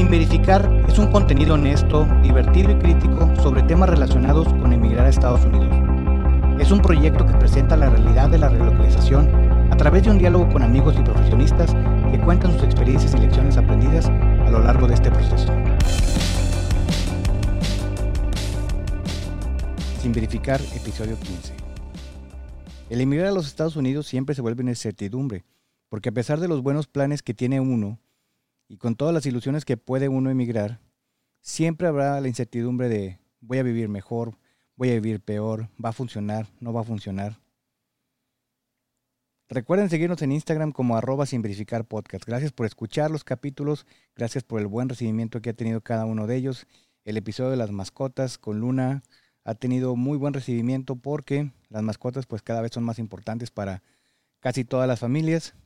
Sin verificar es un contenido honesto, divertido y crítico sobre temas relacionados con emigrar a Estados Unidos. Es un proyecto que presenta la realidad de la relocalización a través de un diálogo con amigos y profesionistas que cuentan sus experiencias y lecciones aprendidas a lo largo de este proceso. Sin verificar, episodio 15. El emigrar a los Estados Unidos siempre se vuelve una incertidumbre, porque a pesar de los buenos planes que tiene uno, y con todas las ilusiones que puede uno emigrar, siempre habrá la incertidumbre de voy a vivir mejor, voy a vivir peor, va a funcionar, no va a funcionar. Recuerden seguirnos en Instagram como arroba sin verificar. Gracias por escuchar los capítulos, gracias por el buen recibimiento que ha tenido cada uno de ellos. El episodio de las mascotas con Luna ha tenido muy buen recibimiento porque las mascotas pues cada vez son más importantes para casi todas las familias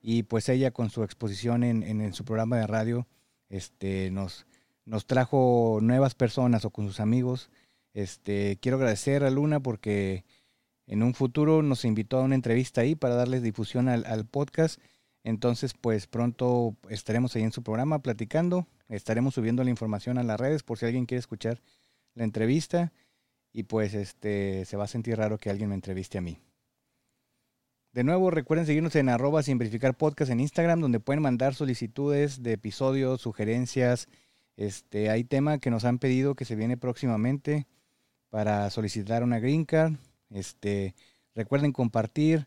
y pues ella con su exposición en, en, su programa de radio este, nos, nos trajo nuevas personas o con sus amigos. Este, quiero agradecer a Luna porque en un futuro nos invitó a una entrevista ahí para darles difusión al, podcast. Entonces, pues pronto estaremos ahí en su programa platicando. Estaremos subiendo la información a las redes por si alguien quiere escuchar la entrevista. Y pues este se va a sentir raro que alguien me entreviste a mí. De nuevo, recuerden seguirnos en arroba sin verificar podcast en Instagram, donde pueden mandar solicitudes de episodios, sugerencias. Este, hay tema que nos han pedido que se viene próximamente para solicitar una green card. Este, recuerden compartir.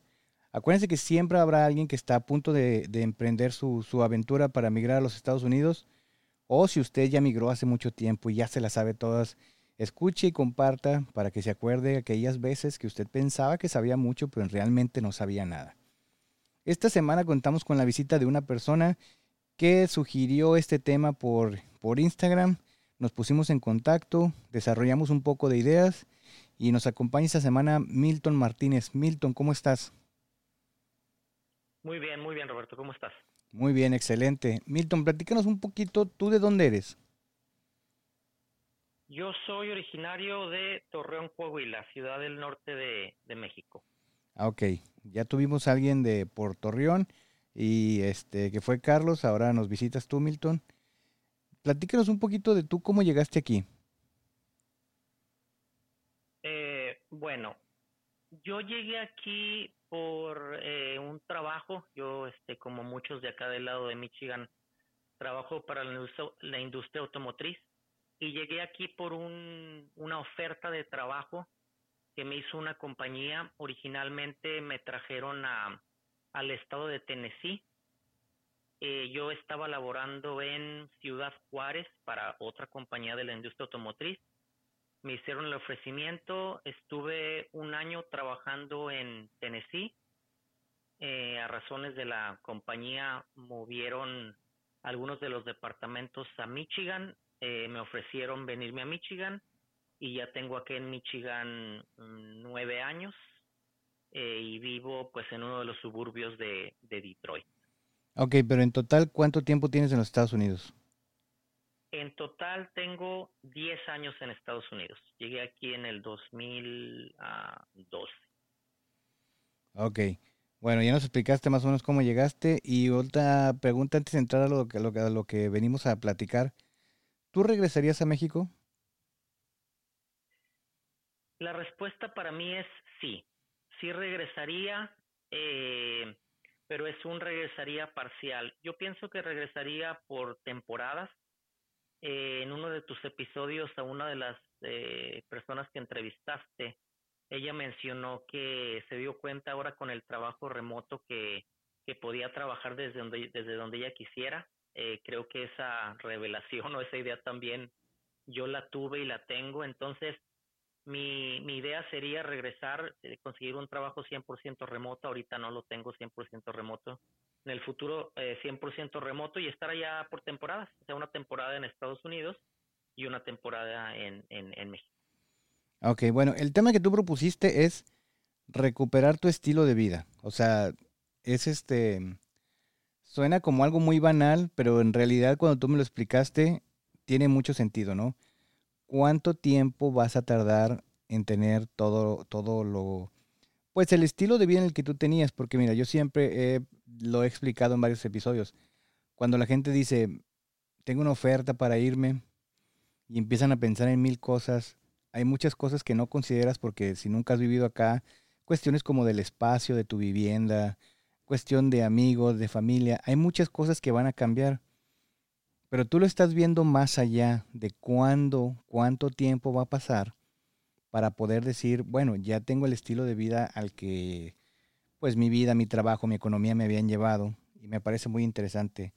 Acuérdense que siempre habrá alguien que está a punto de, de emprender su, su, aventura para migrar a los Estados Unidos. O si usted ya migró hace mucho tiempo y ya se la sabe todas, Escuche y comparta para que se acuerde aquellas veces que usted pensaba que sabía mucho, pero realmente no sabía nada. Esta semana contamos con la visita de una persona que sugirió este tema por, por Instagram. Nos pusimos en contacto, desarrollamos un poco de ideas y nos acompaña esta semana Milton Martínez. Milton, ¿cómo estás? Muy bien, muy bien, Roberto. ¿Cómo estás? Muy bien, excelente. Milton, platícanos un poquito, ¿tú de dónde eres? Yo soy originario de Torreón, Coahuila, ciudad del norte de, de México. Ah, ok. Ya tuvimos a alguien de por Torreón y este que fue Carlos, ahora nos visitas tú, Milton. Platícanos un poquito de tú cómo llegaste aquí. Eh, bueno, yo llegué aquí por eh, un trabajo. Yo, este, como muchos de acá del lado de Michigan, trabajo para la industria, la industria automotriz y llegué aquí por un, una oferta de trabajo que me hizo una compañía. Originalmente me trajeron a, al estado de Tennessee. Eh, yo estaba laborando en Ciudad Juárez para otra compañía de la industria automotriz. Me hicieron el ofrecimiento. Estuve un año trabajando en Tennessee. Eh, a razones de la compañía movieron algunos de los departamentos a Michigan eh, me ofrecieron venirme a Michigan y ya tengo aquí en Michigan mm, nueve años eh, y vivo pues en uno de los suburbios de, de Detroit. Ok, pero en total, ¿cuánto tiempo tienes en los Estados Unidos? En total tengo 10 años en Estados Unidos. Llegué aquí en el 2012. Ok. Bueno, ya nos explicaste más o menos cómo llegaste. Y otra pregunta antes de entrar a lo que, a lo que venimos a platicar. ¿Tú regresarías a México? La respuesta para mí es sí. Sí regresaría, eh, pero es un regresaría parcial. Yo pienso que regresaría por temporadas. Eh, en uno de tus episodios a una de las eh, personas que entrevistaste, ella mencionó que se dio cuenta ahora con el trabajo remoto que, que podía trabajar desde donde, desde donde ella quisiera eh, creo que esa revelación o esa idea también yo la tuve y la tengo. Entonces, mi, mi idea sería regresar, eh, conseguir un trabajo 100% remoto. Ahorita no lo tengo 100% remoto. En el futuro, eh, 100% remoto y estar allá por temporadas. O sea, una temporada en Estados Unidos y una temporada en, en, en México. Ok, bueno, el tema que tú propusiste es recuperar tu estilo de vida. O sea, es este Suena como algo muy banal, pero en realidad cuando tú me lo explicaste, tiene mucho sentido, ¿no? ¿Cuánto tiempo vas a tardar en tener todo, todo lo... Pues el estilo de vida en el que tú tenías, porque mira, yo siempre lo he explicado en varios episodios. Cuando la gente dice, tengo una oferta para irme y empiezan a pensar en mil cosas. Hay muchas cosas que no consideras porque si nunca has vivido acá, cuestiones como del espacio, de tu vivienda, cuestión de amigos, de familia, hay muchas cosas que van a cambiar. Pero tú lo estás viendo más allá de cuándo, cuánto tiempo va a pasar para poder decir, bueno, ya tengo el estilo de vida al que pues mi vida, mi trabajo, mi economía me habían llevado y me parece muy interesante.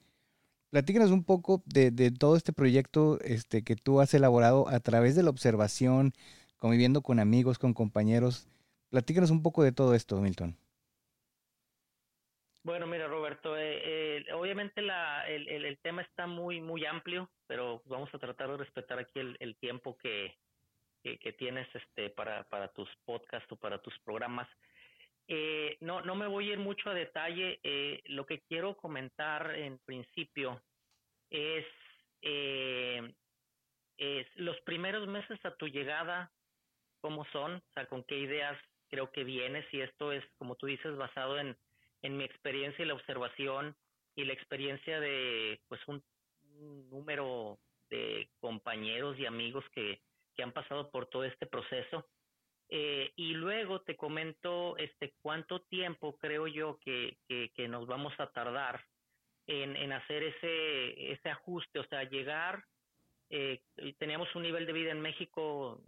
Platícanos un poco de, todo este proyecto este, que tú has elaborado a través de la observación, conviviendo con amigos, con compañeros. Platícanos un poco de todo esto, Milton. Bueno, mira, Roberto, eh, eh, obviamente el, tema está muy, muy amplio, pero vamos a tratar de respetar aquí el, tiempo que, que, que, tienes este, para, para tus podcasts o para tus programas. Eh, no, no me voy a ir mucho a detalle. Eh, lo que quiero comentar en principio es, eh, es los primeros meses a tu llegada, cómo son, o sea, con qué ideas creo que vienes y esto es, como tú dices, basado en, en mi experiencia y la observación y la experiencia de pues un, número de compañeros y amigos que, que han pasado por todo este proceso. Eh, y luego te comento este cuánto tiempo creo yo que, que, nos vamos a tardar en, en, hacer ese, ese ajuste, o sea, llegar, eh, teníamos un nivel de vida en México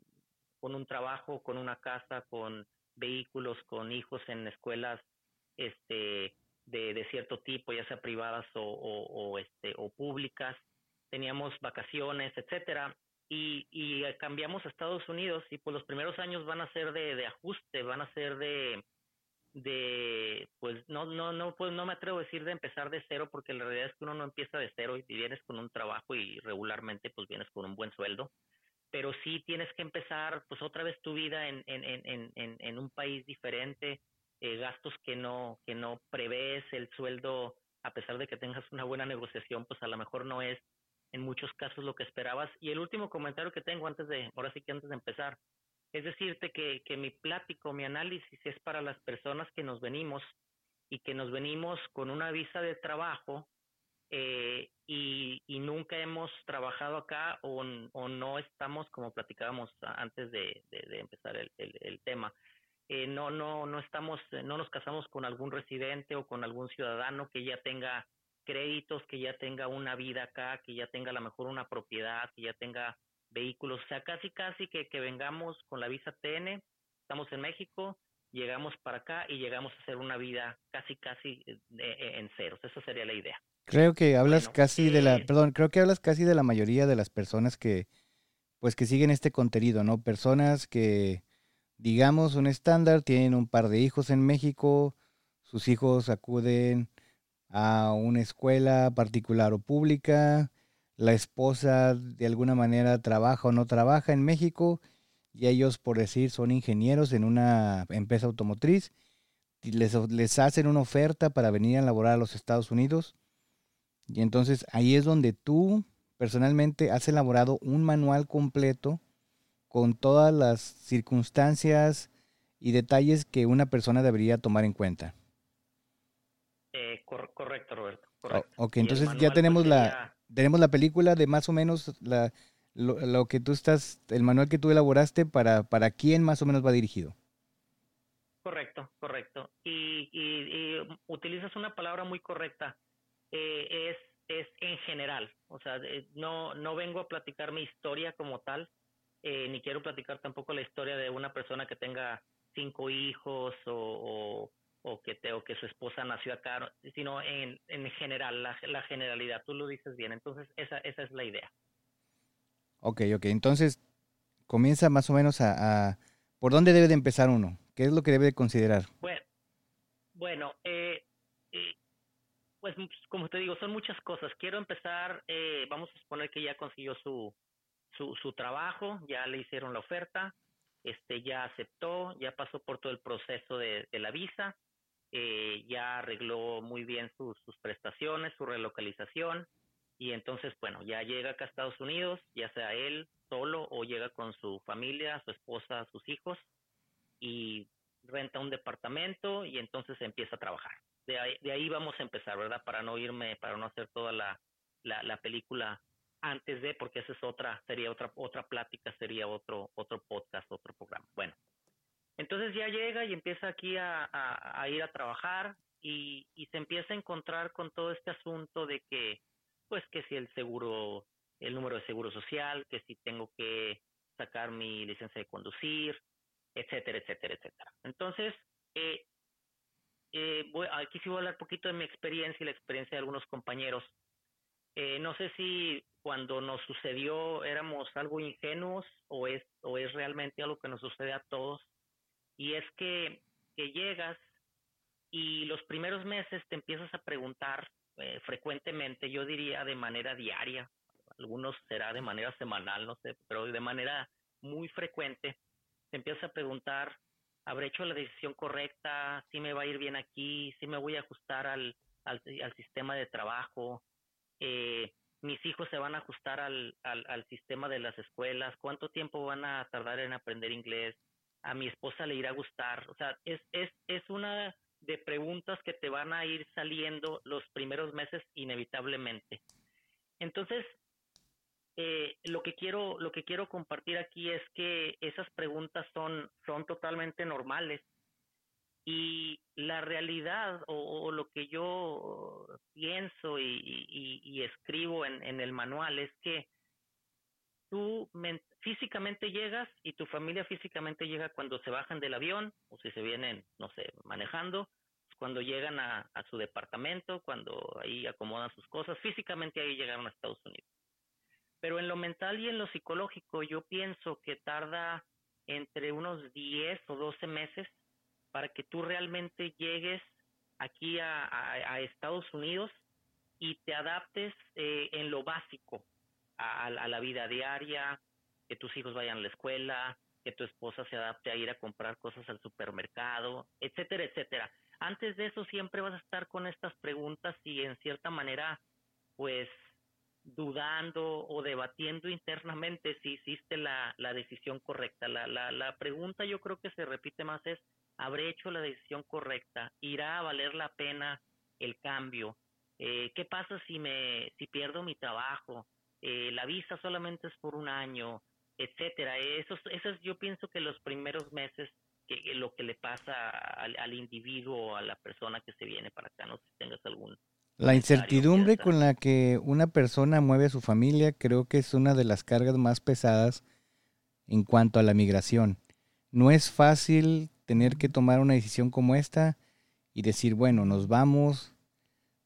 con un trabajo, con una casa, con vehículos, con hijos en escuelas este, de, de cierto tipo, ya sea privadas o, o, este, o públicas, teníamos vacaciones, etcétera, y, y cambiamos a Estados Unidos y pues los primeros años van a ser de, de ajuste, van a ser de, de pues no no no pues no me atrevo a decir de empezar de cero porque la realidad es que uno no empieza de cero y vienes con un trabajo y regularmente pues vienes con un buen sueldo pero sí tienes que empezar pues otra vez tu vida en en en en, en un país diferente eh, gastos que no que no prevés el sueldo a pesar de que tengas una buena negociación pues a lo mejor no es en muchos casos lo que esperabas. Y el último comentario que tengo antes de, ahora sí que antes de empezar, es decirte que, que mi plático, mi análisis es para las personas que nos venimos y que nos venimos con una visa de trabajo eh, y, y, nunca hemos trabajado acá o, o, no estamos, como platicábamos antes de, de, empezar el, el, el tema, eh, no, no, no estamos, no nos casamos con algún residente o con algún ciudadano que ya tenga créditos, que ya tenga una vida acá, que ya tenga a lo mejor una propiedad, que ya tenga vehículos, o sea, casi casi que, que vengamos con la visa TN, estamos en México, llegamos para acá y llegamos a hacer una vida casi casi eh, en ceros, esa sería la idea. Creo que hablas casi de la, eh, perdón, creo que hablas casi de la mayoría de las personas que, pues que siguen este contenido, ¿no? Personas que, digamos, un estándar, tienen un par de hijos en México, sus hijos acuden a una escuela particular o pública, la esposa de alguna manera trabaja o no trabaja en México y ellos, por decir, son ingenieros en una empresa automotriz y les, les hacen una oferta para venir a laborar a los Estados Unidos. Y entonces ahí es donde tú personalmente has elaborado un manual completo con todas las circunstancias y detalles que una persona debería tomar en cuenta. Eh, correcto, Roberto. Correcto. ok, entonces ya tenemos pues, la tenemos la película de más o menos la, lo, que tú estás, el manual que tú elaboraste para, para quién más o menos va dirigido. Correcto, correcto. Y, y, utilizas una palabra muy correcta. Eh, es, es en general. O sea, no, no vengo a platicar mi historia como tal, eh, ni quiero platicar tampoco la historia de una persona que tenga cinco hijos o, o que, te, o que su esposa nació acá, sino en, en general, la, la, generalidad. Tú lo dices bien, entonces esa, esa es la idea. Ok, ok, entonces comienza más o menos a, ¿Por dónde debe de empezar uno? ¿Qué es lo que debe de considerar? Bueno, bueno eh, eh, pues como te digo, son muchas cosas. Quiero empezar, eh, vamos a suponer que ya consiguió su, su, su trabajo, ya le hicieron la oferta, este ya aceptó, ya pasó por todo el proceso de, la visa, eh, ya arregló muy bien sus, sus prestaciones, su relocalización, y entonces, bueno, ya llega acá a Estados Unidos, ya sea él solo o llega con su familia, su esposa, sus hijos, y renta un departamento y entonces empieza a trabajar. De ahí, de ahí vamos a empezar, ¿verdad? Para no irme, para no hacer toda la, la, la película antes de, porque esa es otra, sería otra, otra plática, sería otro, otro podcast, otro programa. Bueno, entonces ya llega y empieza aquí a, ir a trabajar y, y se empieza a encontrar con todo este asunto de que, pues que si el seguro, el número de seguro social, que si tengo que sacar mi licencia de conducir, etcétera, etcétera, etcétera. Entonces, eh, eh, voy, aquí sí voy a hablar un poquito de mi experiencia y la experiencia de algunos compañeros. Eh, no sé si cuando nos sucedió éramos algo ingenuos o es, o es realmente algo que nos sucede a todos. Y es que, llegas y los primeros meses te empiezas a preguntar eh, frecuentemente, yo diría de manera diaria, algunos será de manera semanal, no sé, pero de manera muy frecuente, te empiezas a preguntar habré hecho la decisión correcta, si me va a ir bien aquí, si me voy a ajustar al, al, sistema de trabajo, eh, mis hijos se van a ajustar al, al, al, sistema de las escuelas, cuánto tiempo van a tardar en aprender inglés, a mi esposa le irá a gustar, o sea, es, es, es una de preguntas que te van a ir saliendo los primeros meses inevitablemente. Entonces, eh, lo que quiero lo que quiero compartir aquí es que esas preguntas son son totalmente normales y la realidad o, lo que yo pienso y, escribo en, el manual es que tú físicamente llegas y tu familia físicamente llega cuando se bajan del avión o si se vienen, no sé, manejando, cuando llegan a, a su departamento, cuando ahí acomodan sus cosas, físicamente ahí llegaron a Estados Unidos. Pero en lo mental y en lo psicológico yo pienso que tarda entre unos 10 o 12 meses para que tú realmente llegues aquí a, Estados Unidos y te adaptes eh, en lo básico a, la vida diaria, que tus hijos vayan a la escuela, que tu esposa se adapte a ir a comprar cosas al supermercado, etcétera, etcétera. Antes de eso siempre vas a estar con estas preguntas y en cierta manera, pues dudando o debatiendo internamente si hiciste la, decisión correcta. La, la, la pregunta yo creo que se repite más es, ¿habré hecho la decisión correcta? ¿Irá a valer la pena el cambio? Eh, ¿Qué pasa si, me, si pierdo mi trabajo? Eh, la visa solamente es por un año, etcétera. Esos, esos yo pienso que los primeros meses que, lo que le pasa al, al individuo o a la persona que se viene para acá, no sé si tengas algún la incertidumbre con la que una persona mueve a su familia creo que es una de las cargas más pesadas en cuanto a la migración. No es fácil tener que tomar una decisión como esta y decir, bueno, nos vamos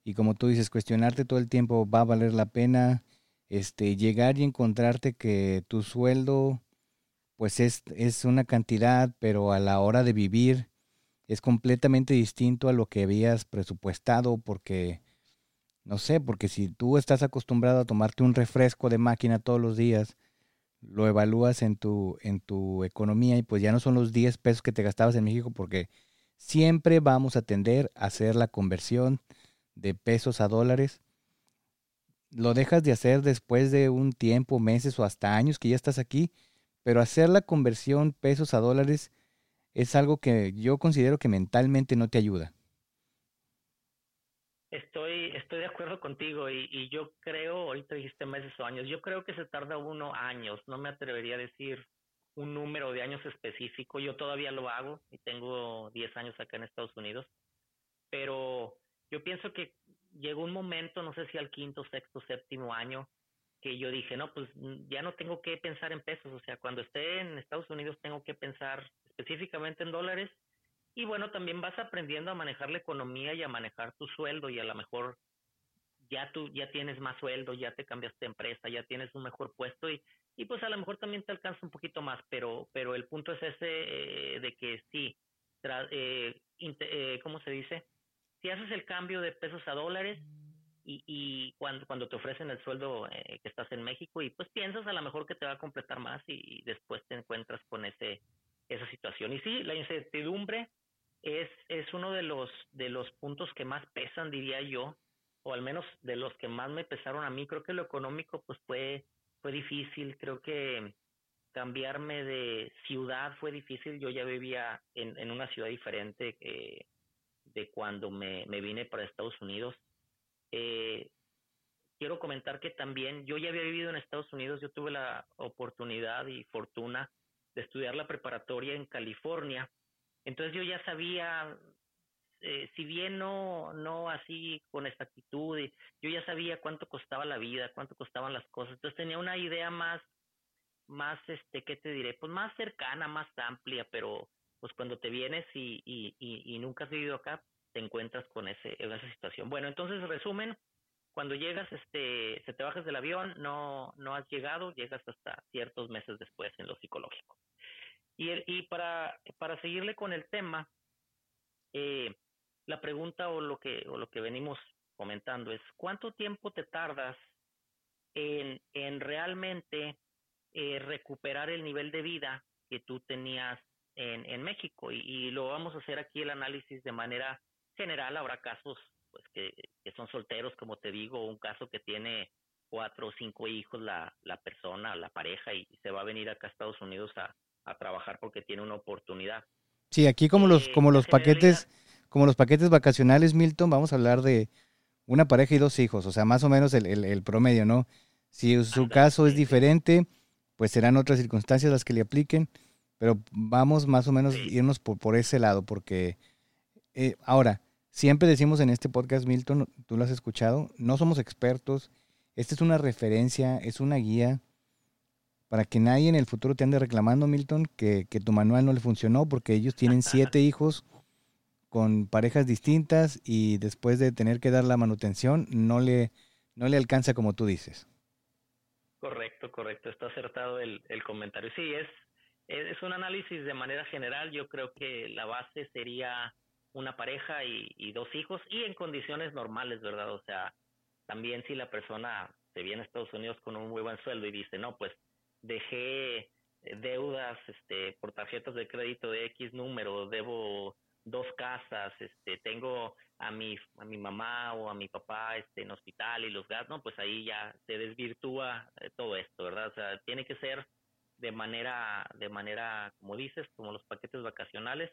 y como tú dices, cuestionarte todo el tiempo, va a valer la pena, este, llegar y encontrarte que tu sueldo pues es, es una cantidad, pero a la hora de vivir es completamente distinto a lo que habías presupuestado porque no sé, porque si tú estás acostumbrado a tomarte un refresco de máquina todos los días, lo evalúas en tu, en tu economía y pues ya no son los 10 pesos que te gastabas en México porque siempre vamos a tender a hacer la conversión de pesos a dólares. Lo dejas de hacer después de un tiempo, meses o hasta años que ya estás aquí, pero hacer la conversión pesos a dólares es algo que yo considero que mentalmente no te ayuda. Estoy, estoy de acuerdo contigo y, y, yo creo, ahorita dijiste meses o años, yo creo que se tarda uno años, no me atrevería a decir un número de años específico, yo todavía lo hago y tengo 10 años acá en Estados Unidos, pero yo pienso que llegó un momento, no sé si al quinto, sexto, séptimo año, que yo dije, no, pues ya no tengo que pensar en pesos, o sea, cuando esté en Estados Unidos tengo que pensar específicamente en dólares y bueno, también vas aprendiendo a manejar la economía y a manejar tu sueldo y a lo mejor ya tú ya tienes más sueldo, ya te cambiaste de empresa, ya tienes un mejor puesto y, y pues a lo mejor también te alcanza un poquito más, pero pero el punto es ese eh, de que sí, eh, eh, ¿cómo se dice? Si haces el cambio de pesos a dólares y, y cuando, cuando te ofrecen el sueldo eh, que estás en México y pues piensas a lo mejor que te va a completar más y, y después te encuentras con ese esa situación. Y sí, la incertidumbre es, es uno de los, de los puntos que más pesan, diría yo, o al menos de los que más me pesaron a mí. Creo que lo económico pues fue, fue difícil, creo que cambiarme de ciudad fue difícil. Yo ya vivía en, en una ciudad diferente de cuando me, me vine para Estados Unidos. Eh, quiero comentar que también yo ya había vivido en Estados Unidos, yo tuve la oportunidad y fortuna de estudiar la preparatoria en California, entonces yo ya sabía, eh, si bien no, no así con exactitud, yo ya sabía cuánto costaba la vida, cuánto costaban las cosas, entonces tenía una idea más, más, este, ¿qué te diré? Pues más cercana, más amplia, pero pues cuando te vienes y, y, nunca has vivido acá, te encuentras con ese, esa situación. Bueno, entonces resumen, cuando llegas, este, se te bajas del avión, no, no has llegado, llegas hasta ciertos meses después en lo psicológico. Y, y para, para seguirle con el tema, eh, la pregunta o lo que, o lo que venimos comentando es, ¿cuánto tiempo te tardas en, en realmente eh, recuperar el nivel de vida que tú tenías en, en México y, lo vamos a hacer aquí el análisis de manera general. Habrá casos pues que, que son solteros, como te digo, un caso que tiene cuatro o cinco hijos la, la persona, la pareja y se va a venir acá a Estados Unidos a, a trabajar porque tiene una oportunidad. Sí, aquí como los eh, como los paquetes como los paquetes vacacionales Milton, vamos a hablar de una pareja y dos hijos, o sea, más o menos el, el, el promedio, ¿no? Si su caso es diferente, pues serán otras circunstancias las que le apliquen. Pero vamos más o menos irnos por, por ese lado, porque eh, ahora, siempre decimos en este podcast, Milton, tú lo has escuchado, no somos expertos, esta es una referencia, es una guía para que nadie en el futuro te ande reclamando, Milton, que, que tu manual no le funcionó, porque ellos tienen siete hijos con parejas distintas y después de tener que dar la manutención, no le, no le alcanza como tú dices. Correcto, correcto, está acertado el, el comentario. Sí, es, es un análisis de manera general. Yo creo que la base sería una pareja y, dos hijos y en condiciones normales, ¿verdad? O sea, también si la persona se viene a Estados Unidos con un muy buen sueldo y dice, no, pues dejé deudas este, por tarjetas de crédito de X número, debo dos casas, este, tengo a mi, a mi mamá o a mi papá este, en hospital y los gastos, no, pues ahí ya se desvirtúa eh, todo esto, ¿verdad? O sea, tiene que ser de manera, de manera, como dices, como los paquetes vacacionales,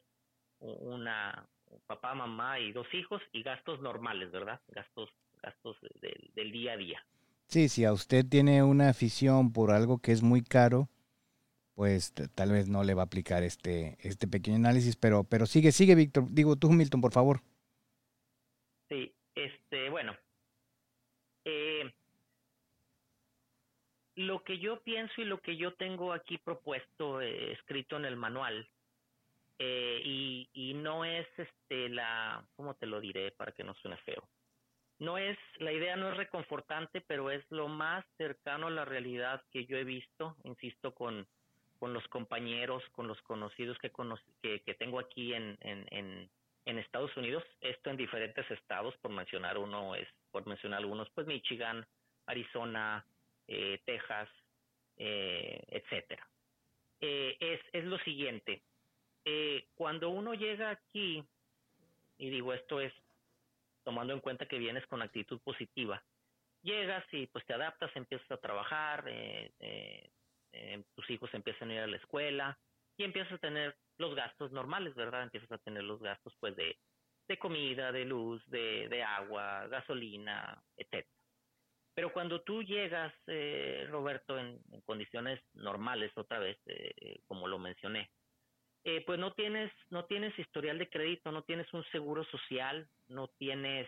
una papá, mamá y dos hijos y gastos normales, ¿verdad? Gastos, gastos del día a día. Sí, si a usted tiene una afición por algo que es muy caro, pues tal vez no le va a aplicar este, este pequeño análisis, pero, pero sigue, sigue, Víctor. Digo tú, Milton, por favor. Sí, este, bueno. Eh, lo que yo pienso y lo que yo tengo aquí propuesto, eh, escrito en el manual, eh, y, y no es este la, ¿cómo te lo diré para que no suene feo? No es, la idea no es reconfortante, pero es lo más cercano a la realidad que yo he visto, insisto, con, con los compañeros, con los conocidos que, que, que, tengo aquí en, en, en, en, Estados Unidos, esto en diferentes estados, por mencionar uno, es por mencionar algunos, pues Michigan, Arizona, eh, Texas, eh, etcétera. Eh, es, es lo siguiente, eh, cuando uno llega aquí, y digo esto es tomando en cuenta que vienes con actitud positiva, llegas y pues te adaptas, empiezas a trabajar, eh, eh, eh, tus hijos empiezan a ir a la escuela y empiezas a tener los gastos normales, ¿verdad? Empiezas a tener los gastos pues de, de comida, de luz, de, de agua, gasolina, etcétera. Pero cuando tú llegas, Roberto, en, condiciones normales, otra vez, como lo mencioné, eh, pues no tienes, no tienes historial de crédito, no tienes un seguro social, no tienes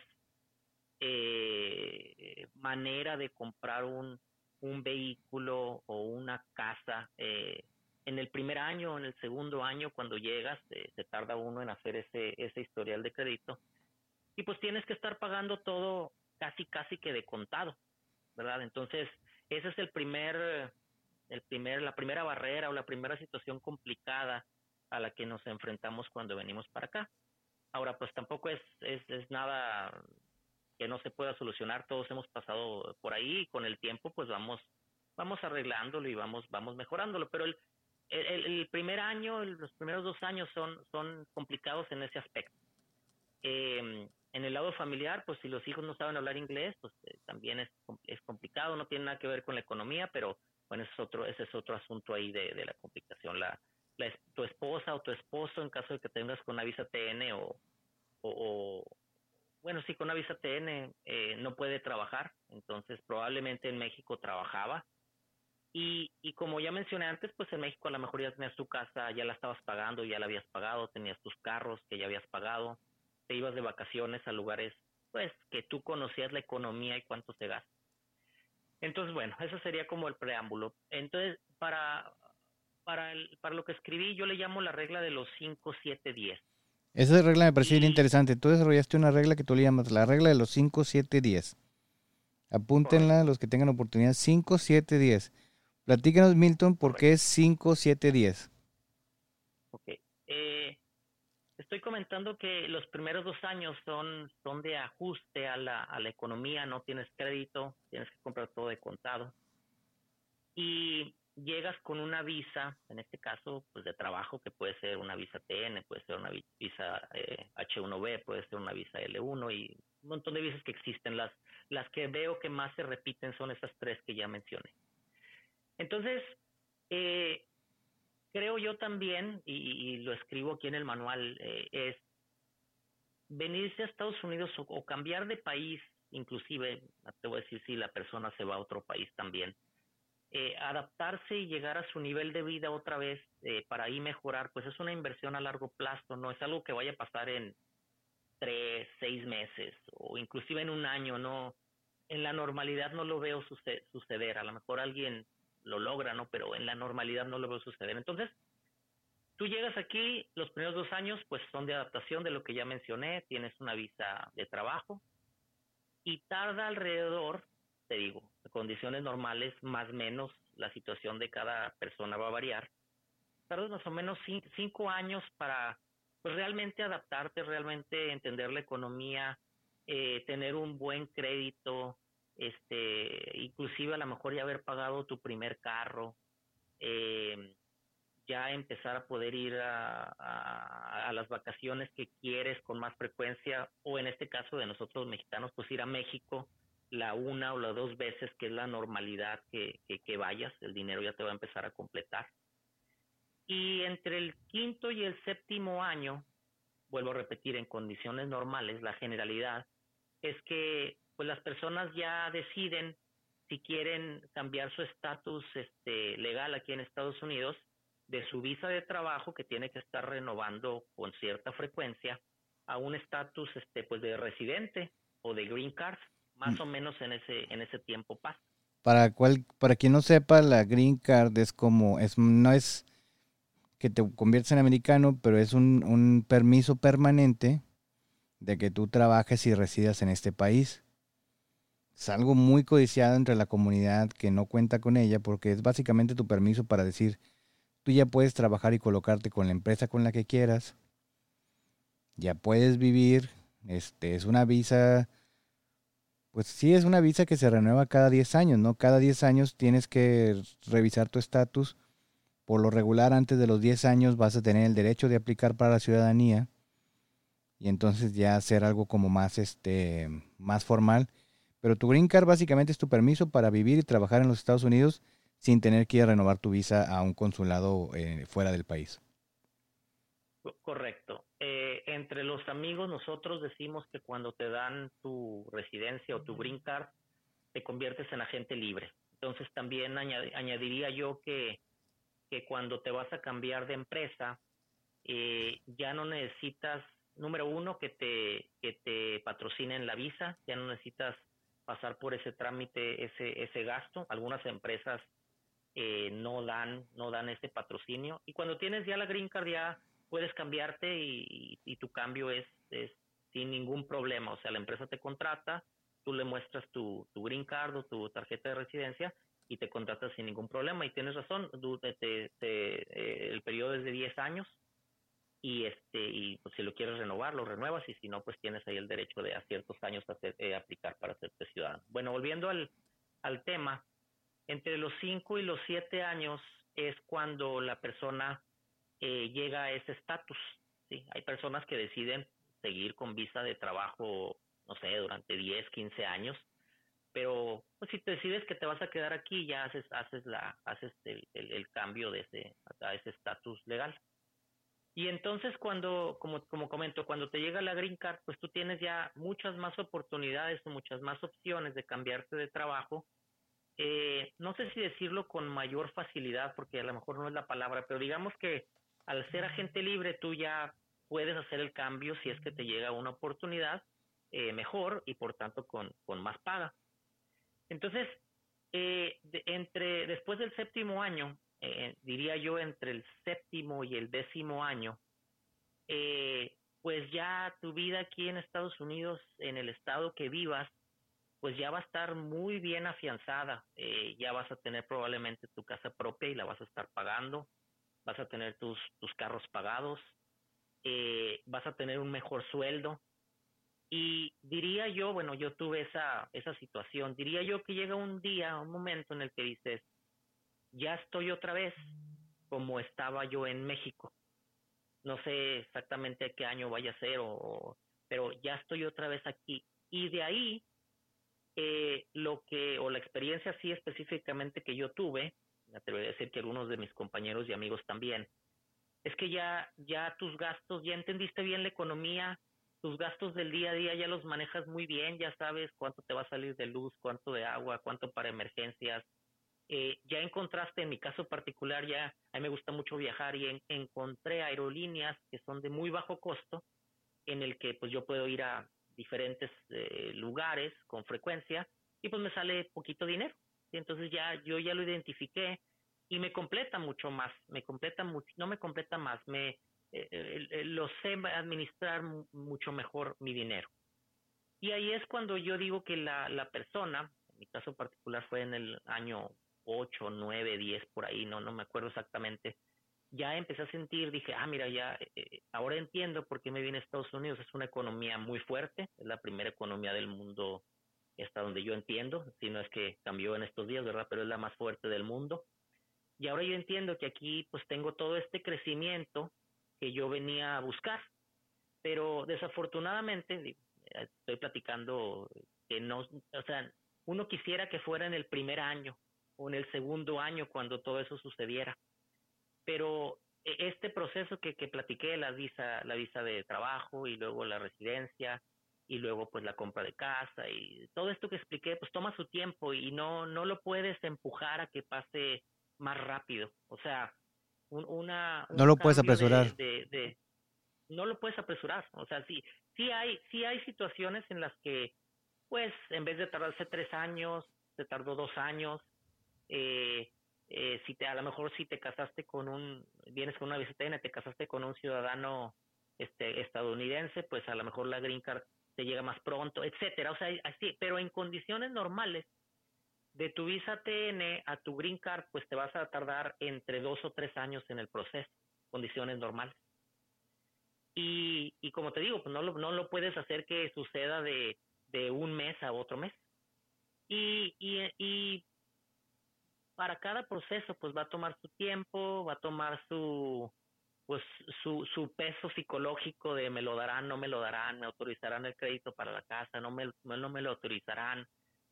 eh, manera de comprar un, un vehículo o una casa. Eh, en el primer año o en el segundo año, cuando llegas, se tarda uno en hacer ese, ese historial de crédito. Y pues tienes que estar pagando todo casi, casi que de contado. ¿verdad? Entonces, ese es el primer, el primer, la primera barrera o la primera situación complicada a la que nos enfrentamos cuando venimos para acá. Ahora, pues tampoco es, es, es nada que no se pueda solucionar, todos hemos pasado por ahí y con el tiempo pues vamos, vamos arreglándolo y vamos, vamos mejorándolo, pero el, el, el primer año, los primeros dos años son, son complicados en ese aspecto. Eh, en el lado familiar, pues si los hijos no saben hablar inglés, pues eh, también es, es complicado, no tiene nada que ver con la economía, pero bueno, ese es otro, ese es otro asunto ahí de, de la complicación. La, tu esposa o tu esposo, en caso de que tengas con una visa TN o, bueno, sí, con una visa TN eh, no puede trabajar, entonces probablemente en México trabajaba. Y, y como ya mencioné antes, pues en México a lo mejor ya tenías tu casa, ya la estabas pagando, ya la habías pagado, tenías tus carros que ya habías pagado, te ibas de vacaciones a lugares, pues, que tú conocías la economía y cuánto se gasta. Entonces, bueno, eso sería como el preámbulo. Entonces, para, para, el, para lo que escribí, yo le llamo la regla de los 5, 7, 10. Esa regla me parece bien interesante. Tú desarrollaste una regla que tú le llamas la regla de los 5, 7, 10. Apúntenla los que tengan oportunidad. 5, 7, 10. Platícanos, Milton, por qué es 5, 7, 10. Ok. Eh, estoy comentando que los primeros dos años son, son de ajuste a la, a la economía. No tienes crédito, tienes que comprar todo de contado. Y llegas con una visa, en este caso, pues de trabajo, que puede ser una visa TN, puede ser una visa eh, H1B, puede ser una visa L1 y un montón de visas que existen. Las, las que veo que más se repiten son esas tres que ya mencioné. Entonces, eh, creo yo también, y, lo escribo aquí en el manual, eh, es venirse a Estados Unidos o cambiar de país, inclusive, te voy a decir si la persona se va a otro país también eh, adaptarse y llegar a su nivel de vida otra vez eh, para ahí mejorar, pues es una inversión a largo plazo, no es algo que vaya a pasar en tres, seis meses o inclusive en un año, no. En la normalidad no lo veo suceder, a lo mejor alguien lo logra, ¿no? Pero en la normalidad no lo veo suceder. Entonces, tú llegas aquí, los primeros dos años, pues son de adaptación de lo que ya mencioné, tienes una visa de trabajo y tarda alrededor te digo, condiciones normales, más o menos, la situación de cada persona va a variar. Tardas más o menos cinco años para pues, realmente adaptarte, realmente entender la economía, eh, tener un buen crédito, este, inclusive a lo mejor ya haber pagado tu primer carro, eh, ya empezar a poder ir a, a, las vacaciones que quieres con más frecuencia, o en este caso de nosotros mexicanos, pues ir a México la una o las dos veces que es la normalidad que, vayas, el dinero ya te va a empezar a completar. Y entre el quinto y el séptimo año, vuelvo a repetir, en condiciones normales, la generalidad es que pues las personas ya deciden si quieren cambiar su estatus este, legal aquí en Estados Unidos de su visa de trabajo que tiene que estar renovando con cierta frecuencia a un estatus este pues de residente o de green card más mm. o menos en ese, en ese tiempo pasa. Para, cual, para quien no sepa, la green card es como, es, no es que te conviertes en americano, pero es un, un permiso permanente de que tú trabajes y residas en este país. Es algo muy codiciado entre la comunidad que no cuenta con ella porque es básicamente tu permiso para decir, tú ya puedes trabajar y colocarte con la empresa con la que quieras, ya puedes vivir, este, es una visa pues sí es una visa que se renueva cada 10 años, ¿no? Cada 10 años tienes que revisar tu estatus. Por lo regular, antes de los 10 años vas a tener el derecho de aplicar para la ciudadanía y entonces ya hacer algo como más, este, más formal. Pero tu green card básicamente es tu permiso para vivir y trabajar en los Estados Unidos sin tener que ir a renovar tu visa a un consulado eh, fuera del país. Correcto. Eh, entre los amigos nosotros decimos que cuando te dan tu residencia o tu green card, te conviertes en agente libre. Entonces también añadiría yo que, que cuando te vas a cambiar de empresa, eh, ya no necesitas, número uno, que te, que te patrocinen la visa, ya no necesitas pasar por ese trámite, ese, ese gasto. Algunas empresas eh, no dan, no dan ese patrocinio. Y cuando tienes ya la green card ya puedes cambiarte y, tu cambio es, sin ningún problema. O sea, la empresa te contrata, tú le muestras tu, green card o tu tarjeta de residencia y te contratas sin ningún problema. Y tienes razón, eh, el periodo es de 10 años y este y pues, si lo quieres renovar, lo renuevas y si no, pues tienes ahí el derecho de a ciertos años hacer, eh, aplicar para hacerte ciudadano. Bueno, volviendo al, al tema, entre los 5 y los 7 años es cuando la persona eh, llega a ese estatus. Hay personas que deciden seguir con visa de trabajo, no sé, durante 10, 15 años, pero pues, si te decides que te vas a quedar aquí, ya haces, haces, la, haces el, cambio de ese, a ese estatus legal. Y entonces cuando, como, como comento, cuando te llega la green card, pues tú tienes ya muchas más oportunidades muchas más opciones de cambiarte de trabajo. Eh, no sé si decirlo con mayor facilidad, porque a lo mejor no es la palabra, pero digamos que al ser agente libre tú ya puedes hacer el cambio si es que te llega una oportunidad eh, mejor y por tanto con, con más paga. Entonces, eh, entre después del séptimo año, eh, diría yo entre el séptimo y el décimo año, eh, pues ya tu vida aquí en Estados Unidos, en el estado que vivas, pues ya va a estar muy bien afianzada. Eh, ya vas a tener probablemente tu casa propia y la vas a estar pagando. Vas a tener tus, tus carros pagados. vas a tener un mejor sueldo. Y diría yo, bueno, yo tuve esa, esa situación. Diría yo que llega un día, un momento en el que dices, ya estoy otra vez como estaba yo en México. No sé exactamente qué año vaya a ser, o, pero ya estoy otra vez aquí. Y de ahí, eh, lo que, o la experiencia así específicamente que yo tuve, me atrevería a decir que algunos de mis compañeros y amigos también, es que ya, ya tus gastos, ya entendiste bien la economía, tus gastos del día a día ya los manejas muy bien, ya sabes cuánto te va a salir de luz, cuánto de agua, cuánto para emergencias, eh, ya encontraste, en mi caso particular, ya a mí me gusta mucho viajar y encontré aerolíneas que son de muy bajo costo, en el que pues yo puedo ir a diferentes eh, lugares con frecuencia y pues me sale poquito dinero. Entonces ya yo ya lo identifiqué y me completa mucho más, me completa mucho, no me completa más, me eh, lo sé administrar mucho mejor mi dinero. Y ahí es cuando yo digo que la, la persona, en mi caso particular fue en el año 8, 9, 10 por ahí, no, no me acuerdo exactamente, ya empecé a sentir, dije, ah, mira, ya, eh, ahora entiendo por qué me vine a Estados Unidos, es una economía muy fuerte, es la primera economía del mundo hasta donde yo entiendo, si no es que cambió en estos días, ¿verdad? Pero es la más fuerte del mundo. Y ahora yo entiendo que aquí pues tengo todo este crecimiento que yo venía a buscar, pero desafortunadamente, estoy platicando que no, o sea, uno quisiera que fuera en el primer año, o en el segundo año cuando todo eso sucediera. Pero e, este proceso que, que platiqué, la visa, la visa de trabajo y luego la residencia y luego pues la compra de casa y todo esto que expliqué, pues toma su tiempo y no, no lo puedes empujar a que pase más rápido. O sea, una... no lo puedes apresurar. De, no lo puedes apresurar. O sea, sí, sí hay, sí hay situaciones en las que, pues, en vez de tardarse tres años, se tardó dos años, eh, eh, si te a lo mejor si te casaste con un vienes con una visita y te casaste con un ciudadano este estadounidense pues a lo mejor la green card te llega más pronto etcétera. O sea así pero en condiciones normales de tu visa TN a tu green card pues te vas a tardar entre dos o tres años en el proceso condiciones normales. Y, y como te digo pues no lo, no lo puedes hacer que suceda de, de un mes a otro mes. Y, y, y para cada proceso pues va a tomar su tiempo, va a tomar su pues su, su peso psicológico de me lo darán, no me lo darán, me autorizarán el crédito para la casa, no me, no me lo autorizarán,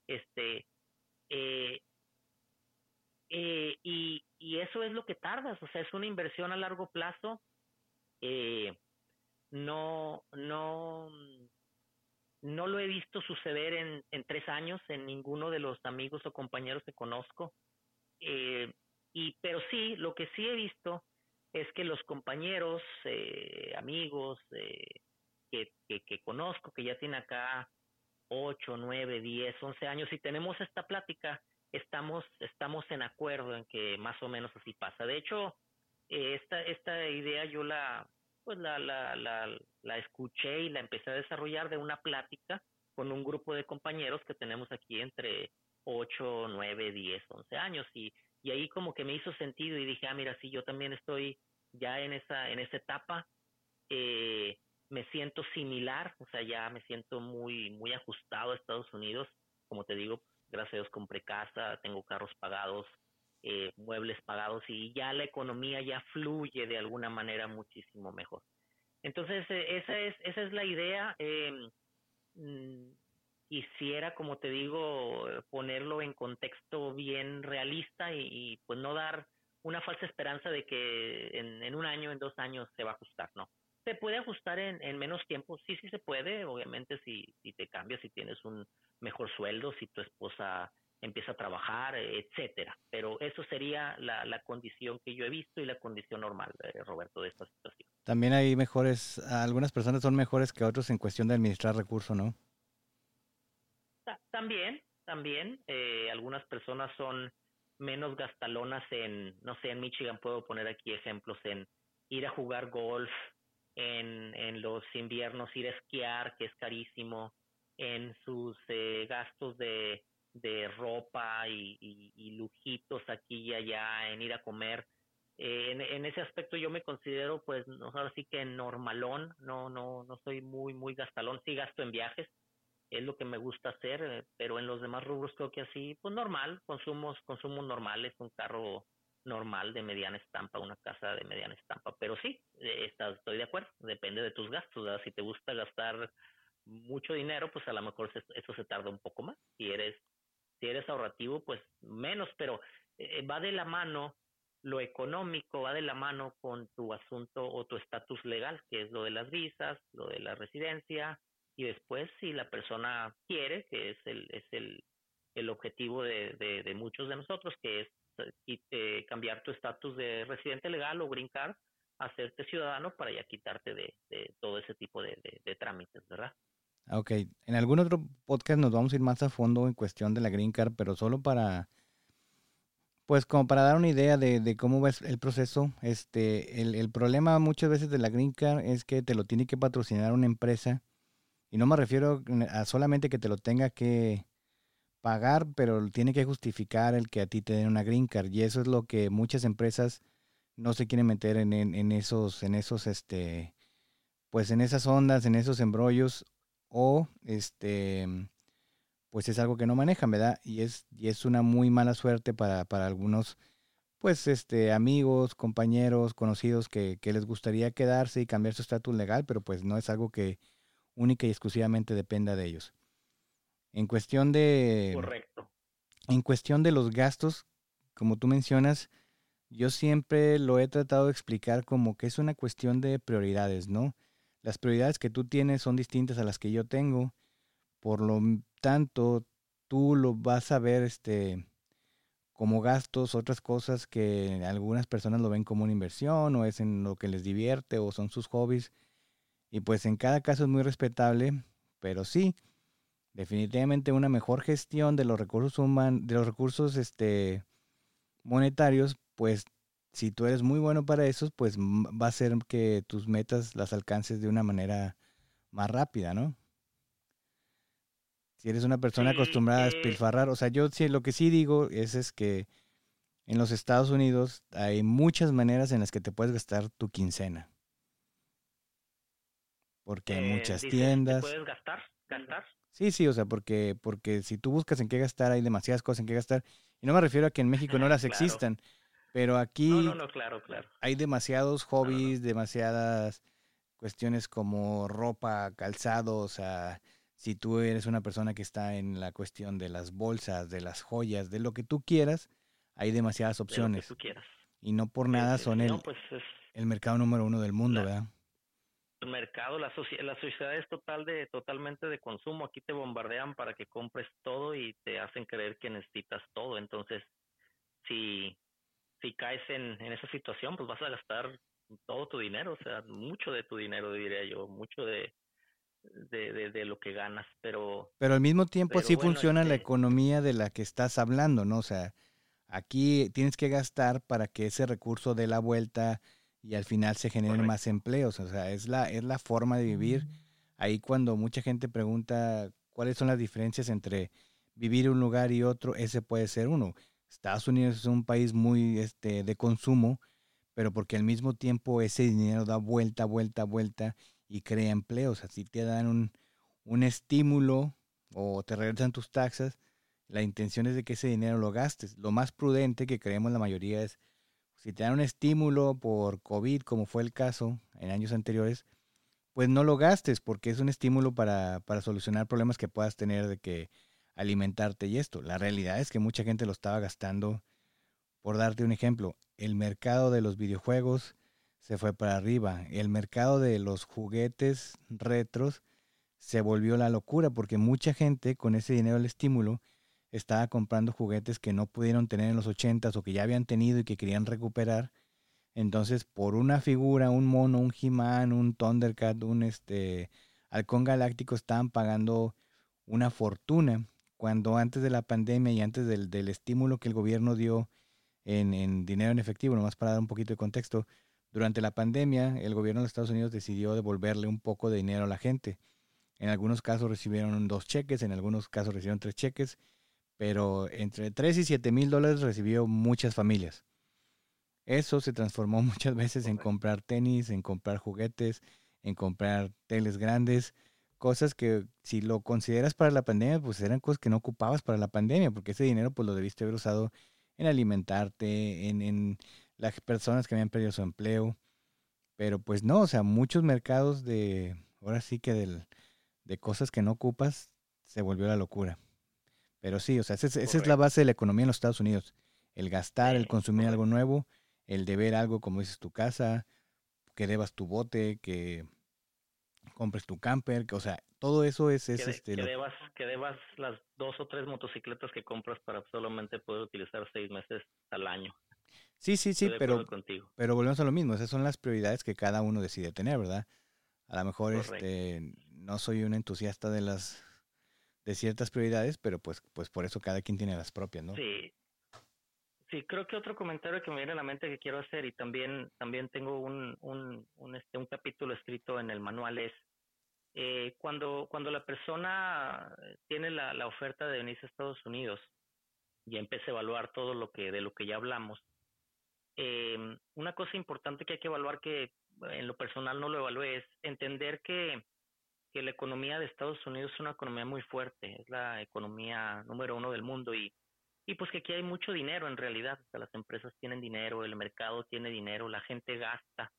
este eh, eh, y, y eso es lo que tardas, o sea, es una inversión a largo plazo, eh, no, no, no lo he visto suceder en, en tres años en ninguno de los amigos o compañeros que conozco. Eh, y, pero sí, lo que sí he visto es que los compañeros, eh, amigos eh, que, que, conozco, que ya tienen acá 8, 9, 10, 11 años, y tenemos esta plática, estamos, estamos en acuerdo en que más o menos así pasa. De hecho, esta, esta idea yo la, pues la, la, la, la escuché y la empecé a desarrollar de una plática con un grupo de compañeros que tenemos aquí entre 8, 9, 10, 11 años y, y ahí como que me hizo sentido y dije, ah, mira, sí, yo también estoy ya en esa, en esa etapa, eh, me siento similar, o sea, ya me siento muy, muy ajustado a Estados Unidos, como te digo, gracias a Dios compré casa, tengo carros pagados, eh, muebles pagados y ya la economía ya fluye de alguna manera muchísimo mejor. Entonces, eh, esa es, esa es la idea. Eh, quisiera, como te digo, ponerlo en contexto bien realista y, pues no dar una falsa esperanza de que en, en, un año, en dos años se va a ajustar, ¿no? ¿Se puede ajustar en, en menos tiempo? Sí, sí se puede, obviamente si, si te cambias, si tienes un mejor sueldo, si tu esposa empieza a trabajar, etcétera. Pero eso sería la, la condición que yo he visto y la condición normal, eh, Roberto, de esta situación. También hay mejores, algunas personas son mejores que otros en cuestión de administrar recursos, ¿no? También, también. Eh, algunas personas son menos gastalonas en, no sé, en Michigan puedo poner aquí ejemplos en ir a jugar golf, en, en los inviernos ir a esquiar, que es carísimo, en sus eh, gastos de, de ropa y, lujitos aquí y allá, en ir a comer. Eh, en, en, ese aspecto yo me considero, pues, no, ahora sí que normalón, no, no, no soy muy, muy gastalón, sí gasto en viajes, es lo que me gusta hacer, eh, pero en los demás rubros creo que así, pues normal, consumos, consumos normales, un carro normal de mediana estampa, una casa de mediana estampa, pero sí, eh, estoy de acuerdo, depende de tus gastos, si te gusta gastar mucho dinero, pues a lo mejor eso se tarda un poco más, si eres, si eres ahorrativo, pues menos, pero eh, va de la mano lo económico va de la mano con tu asunto o tu estatus legal, que es lo de las visas, lo de la residencia, y después si la persona quiere, que es el, es el, el objetivo de, de, muchos de nosotros, que es eh, cambiar tu estatus de residente legal o green card, hacerte ciudadano para ya quitarte de, de todo ese tipo de, trámites, ¿verdad? Ok, en algún otro podcast nos vamos a ir más a fondo en cuestión de la green card, pero solo para, pues como para dar una idea de, de cómo va el proceso, este, el, el, problema muchas veces de la green card es que te lo tiene que patrocinar una empresa y no me refiero a solamente que te lo tenga que pagar, pero tiene que justificar el que a ti te den una green card. Y eso es lo que muchas empresas no se quieren meter en, en, esos, en esos, este, pues en esas ondas, en esos embrollos, o este, pues es algo que no manejan, ¿verdad? Y es, y es una muy mala suerte para, para algunos, pues, este, amigos, compañeros, conocidos que, que les gustaría quedarse y cambiar su estatus legal, pero pues no es algo que, única y exclusivamente dependa de ellos. En cuestión de... Correcto. En cuestión de los gastos, como tú mencionas, yo siempre lo he tratado de explicar como que es una cuestión de prioridades, ¿no? Las prioridades que tú tienes son distintas a las que yo tengo, por lo tanto, tú lo vas a ver este como gastos, otras cosas que algunas personas lo ven como una inversión o es en lo que les divierte o son sus hobbies y pues en cada caso es muy respetable, pero sí, definitivamente una mejor gestión de los recursos humanos, de los recursos este, monetarios, pues si tú eres muy bueno para eso, pues va a ser que tus metas las alcances de una manera más rápida, ¿no? Si eres una persona acostumbrada a eh despilfarrar, o sea, yo sí, lo que sí digo es, es que en los Estados Unidos hay muchas maneras en las que te puedes gastar tu quincena porque hay muchas tiendas. ¿Puedes gastar? ¿Gastar? Sí, sí, o sea, porque, porque si tú buscas en qué gastar, hay demasiadas cosas en qué gastar. Y no me refiero a que en México no las existan, pero aquí claro, claro. hay demasiados hobbies, demasiadas cuestiones como ropa, calzado, o sea, si tú eres una persona que está en la cuestión de las bolsas, de las joyas, de lo que tú quieras, hay demasiadas opciones. tú quieras. Y no por nada son el, pues el mercado número uno del mundo, ¿verdad? El mercado, la, la sociedad es total de, totalmente de consumo. Aquí te bombardean para que compres todo y te hacen creer que necesitas todo. Entonces, si, si caes en, en esa situación, pues vas a gastar todo tu dinero, o sea, mucho de tu dinero, diría yo, mucho de, de, de, lo que ganas, pero... Pero al mismo tiempo así funciona la este economía de la que estás hablando, ¿no? O sea, aquí tienes que gastar para que ese recurso dé la vuelta, y al final se generen más empleos. O sea, es la, es la forma de vivir. Mm. Ahí cuando mucha gente pregunta cuáles son las diferencias entre vivir en un lugar y otro, ese puede ser uno. Estados Unidos es un país muy este, de consumo, pero porque al mismo tiempo ese dinero da vuelta, vuelta, vuelta y crea empleos. Así te dan un, un estímulo o te regresan tus taxas, la intención es de que ese dinero lo gastes. Lo más prudente que creemos la mayoría es si te dan un estímulo por COVID, como fue el caso en años anteriores, pues no lo gastes porque es un estímulo para, para solucionar problemas que puedas tener de que alimentarte y esto. La realidad es que mucha gente lo estaba gastando Por darte un ejemplo, el mercado de los videojuegos se fue para arriba, el mercado de los juguetes retros se volvió la locura porque mucha gente con ese dinero del estímulo estaba comprando juguetes que no pudieron tener en los ochentas o que ya habían tenido y que querían recuperar. Entonces, por una figura, un mono, un He-Man, un Thundercat, un este halcón galáctico estaban pagando una fortuna cuando antes de la pandemia y antes del, del estímulo que el gobierno dio en, en, dinero en efectivo, nomás para dar un poquito de contexto, durante la pandemia el gobierno de Estados Unidos decidió devolverle un poco de dinero a la gente. En algunos casos recibieron dos cheques, en algunos casos recibieron tres cheques, pero entre 3 y 7 mil dólares recibió muchas familias. Eso se transformó muchas veces en comprar tenis, en comprar juguetes, en comprar teles grandes, cosas que si lo consideras para la pandemia, pues eran cosas que no ocupabas para la pandemia, porque ese dinero pues lo debiste haber usado en alimentarte, en, en las personas que habían perdido su empleo. Pero pues no, o sea, muchos mercados de, ahora sí que del, de cosas que no ocupas, se volvió la locura. Pero sí, o sea, esa es, esa es la base de la economía en los Estados Unidos. El gastar, el consumir algo nuevo, el deber algo, como dices, tu casa, que debas tu bote, que compres tu camper, que, o sea, todo eso es, es que, este... Que, debas, que debas las dos o tres motocicletas que compras para solamente poder utilizar seis meses al año. Sí, sí, sí, pero, pero volvemos a lo mismo, esas son las prioridades que cada uno decide tener, ¿verdad? A lo mejor este no soy un entusiasta de las de ciertas prioridades, pero pues pues por eso cada quien tiene las propias, ¿no? Sí. Sí, creo que otro comentario que me viene a la mente que quiero hacer y también también tengo un un, un este capítulo escrito en el manual es eh, cuando cuando la persona tiene la, la oferta de venirse a Estados Unidos y empieza a evaluar todo lo que de lo que ya hablamos eh, una cosa importante que hay que evaluar que en lo personal no lo evalué es entender que que la economía de Estados Unidos es una economía muy fuerte, es la economía número uno del mundo y, y pues que aquí hay mucho dinero en realidad, las empresas tienen dinero, el mercado tiene dinero, la gente gasta,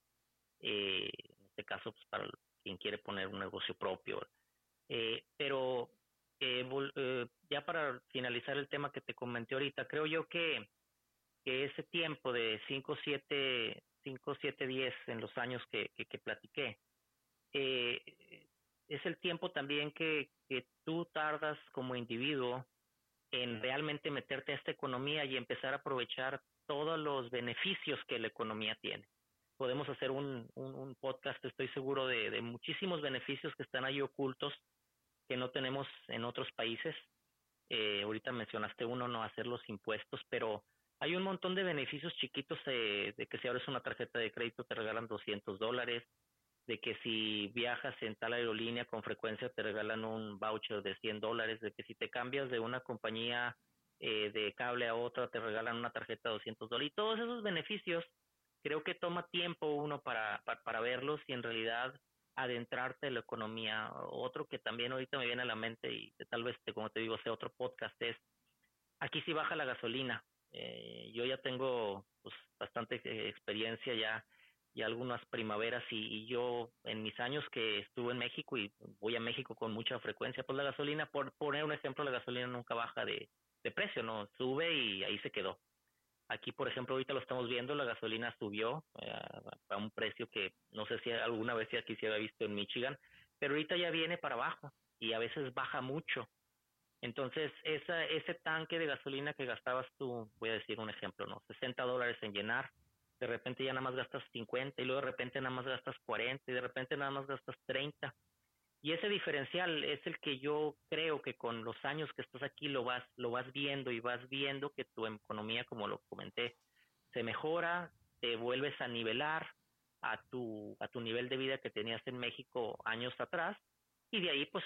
eh, en este caso pues para quien quiere poner un negocio propio, eh, pero eh, eh, ya para finalizar el tema que te comenté ahorita, creo yo que, que ese tiempo de 5, 7, 5, 7, 10 en los años que, que, que platiqué, eh, es el tiempo también que, que tú tardas como individuo en realmente meterte a esta economía y empezar a aprovechar todos los beneficios que la economía tiene. Podemos hacer un, un, un podcast, estoy seguro, de, de, muchísimos beneficios que están ahí ocultos que no tenemos en otros países. Eh, ahorita mencionaste uno, no hacer los impuestos, pero hay un montón de beneficios chiquitos de, de que si abres una tarjeta de crédito te regalan 200 dólares, de que si viajas en tal aerolínea con frecuencia te regalan un voucher de 100 dólares, de que si te cambias de una compañía eh, de cable a otra te regalan una tarjeta de 200 dólares. Y todos esos beneficios creo que toma tiempo uno para, para, verlos y en realidad adentrarte en la economía. Otro que también ahorita me viene a la mente y tal vez, como te digo, sea otro podcast es, aquí sí baja la gasolina. Eh, yo ya tengo pues, bastante eh, experiencia ya y algunas primaveras y, y, yo en mis años que estuve en México y voy a México con mucha frecuencia, pues la gasolina, por poner un ejemplo, la gasolina nunca baja de, de precio, no sube y ahí se quedó. Aquí, por ejemplo, ahorita lo estamos viendo, la gasolina subió eh, a un precio que no sé si alguna vez ya quisiera visto en Michigan, pero ahorita ya viene para abajo y a veces baja mucho. Entonces, esa, ese tanque de gasolina que gastabas tú, voy a decir un ejemplo, ¿no? 60 dólares en llenar, de repente ya nada más gastas 50 y luego de repente nada más gastas 40 y de repente nada más gastas 30. Y ese diferencial es el que yo creo que con los años que estás aquí lo vas lo vas viendo y vas viendo que tu economía, como lo comenté, se mejora, te vuelves a nivelar a tu a tu nivel de vida que tenías en México años atrás y de ahí pues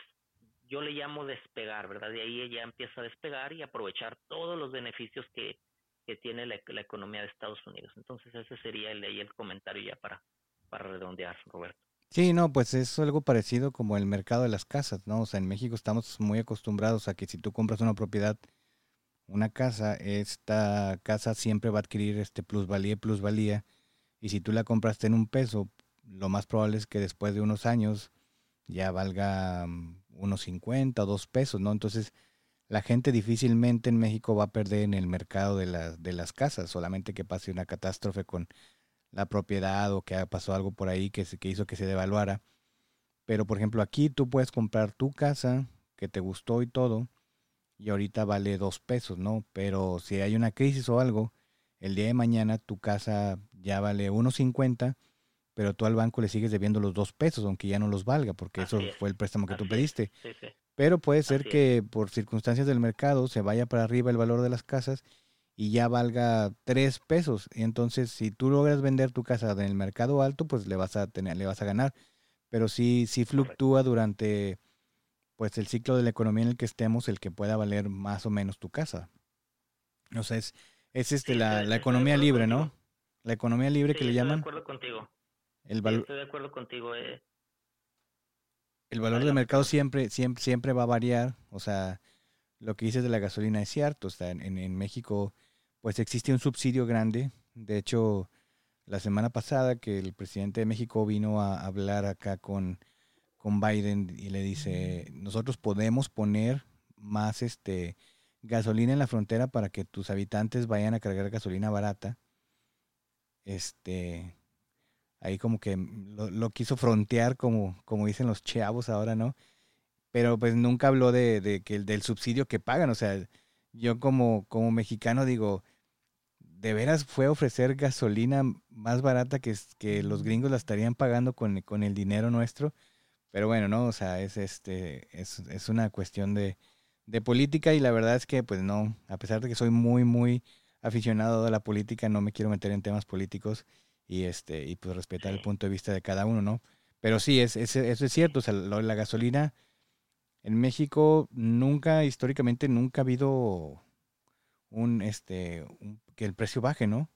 yo le llamo despegar, ¿verdad? De ahí ya empieza a despegar y aprovechar todos los beneficios que que tiene la, la, economía de Estados Unidos. Entonces ese sería el, el comentario ya para, para redondear, Roberto. Sí, no, pues es algo parecido como el mercado de las casas, ¿no? O sea, en México estamos muy acostumbrados a que si tú compras una propiedad, una casa, esta casa siempre va a adquirir este plusvalía y plusvalía. Y si tú la compraste en un peso, lo más probable es que después de unos años ya valga mm, unos 50 o dos pesos, ¿no? Entonces, la gente difícilmente en México va a perder en el mercado de, las de las casas, solamente que pase una catástrofe con la propiedad o que pasó algo por ahí que, que hizo que se devaluara. Pero por ejemplo aquí tú puedes comprar tu casa que te gustó y todo y ahorita vale dos pesos, ¿no? Pero si hay una crisis o algo, el día de mañana tu casa ya vale 1.50, pero tú al banco le sigues debiendo los dos pesos, aunque ya no los valga, porque eso fue el préstamo que tú pediste. Pero puede ser que por circunstancias del mercado se vaya para arriba el valor de las casas y ya valga tres pesos. Y entonces, si tú logras vender tu casa en el mercado alto, pues le vas a tener, le vas a ganar. Pero si si fluctúa durante pues el ciclo de la economía en el que estemos, el que pueda valer más o menos tu casa. O sea, es, es este, la, la economía libre, ¿no? La economía libre que le llaman. Estoy de acuerdo contigo. El estoy de acuerdo contigo. Eh. El valor del mercado siempre, siempre, siempre va a variar. O sea, lo que dices de la gasolina es cierto. O sea, en, en México, pues existe un subsidio grande. De hecho, la semana pasada que el presidente de México vino a hablar acá con con Biden y le dice, nosotros podemos poner más este gasolina en la frontera para que tus habitantes vayan a cargar gasolina barata. Este, ahí como que lo, quiso frontear como, como dicen los chavos ahora, ¿no? Pero pues nunca habló de, de que del subsidio que pagan. O sea, yo como, como mexicano digo, de veras fue ofrecer gasolina más barata que, que los gringos la estarían pagando con, con el dinero nuestro. Pero bueno, ¿no? O sea, es este, es, es una cuestión de, de política y la verdad es que pues no, a pesar de que soy muy, muy aficionado a la política, no me quiero meter en temas políticos y este, y pues respetar el punto de vista de cada uno, ¿no? Pero sí, es, es, eso es cierto, o sea, la gasolina en México nunca, históricamente nunca ha habido un, este, que el precio baje, ¿no?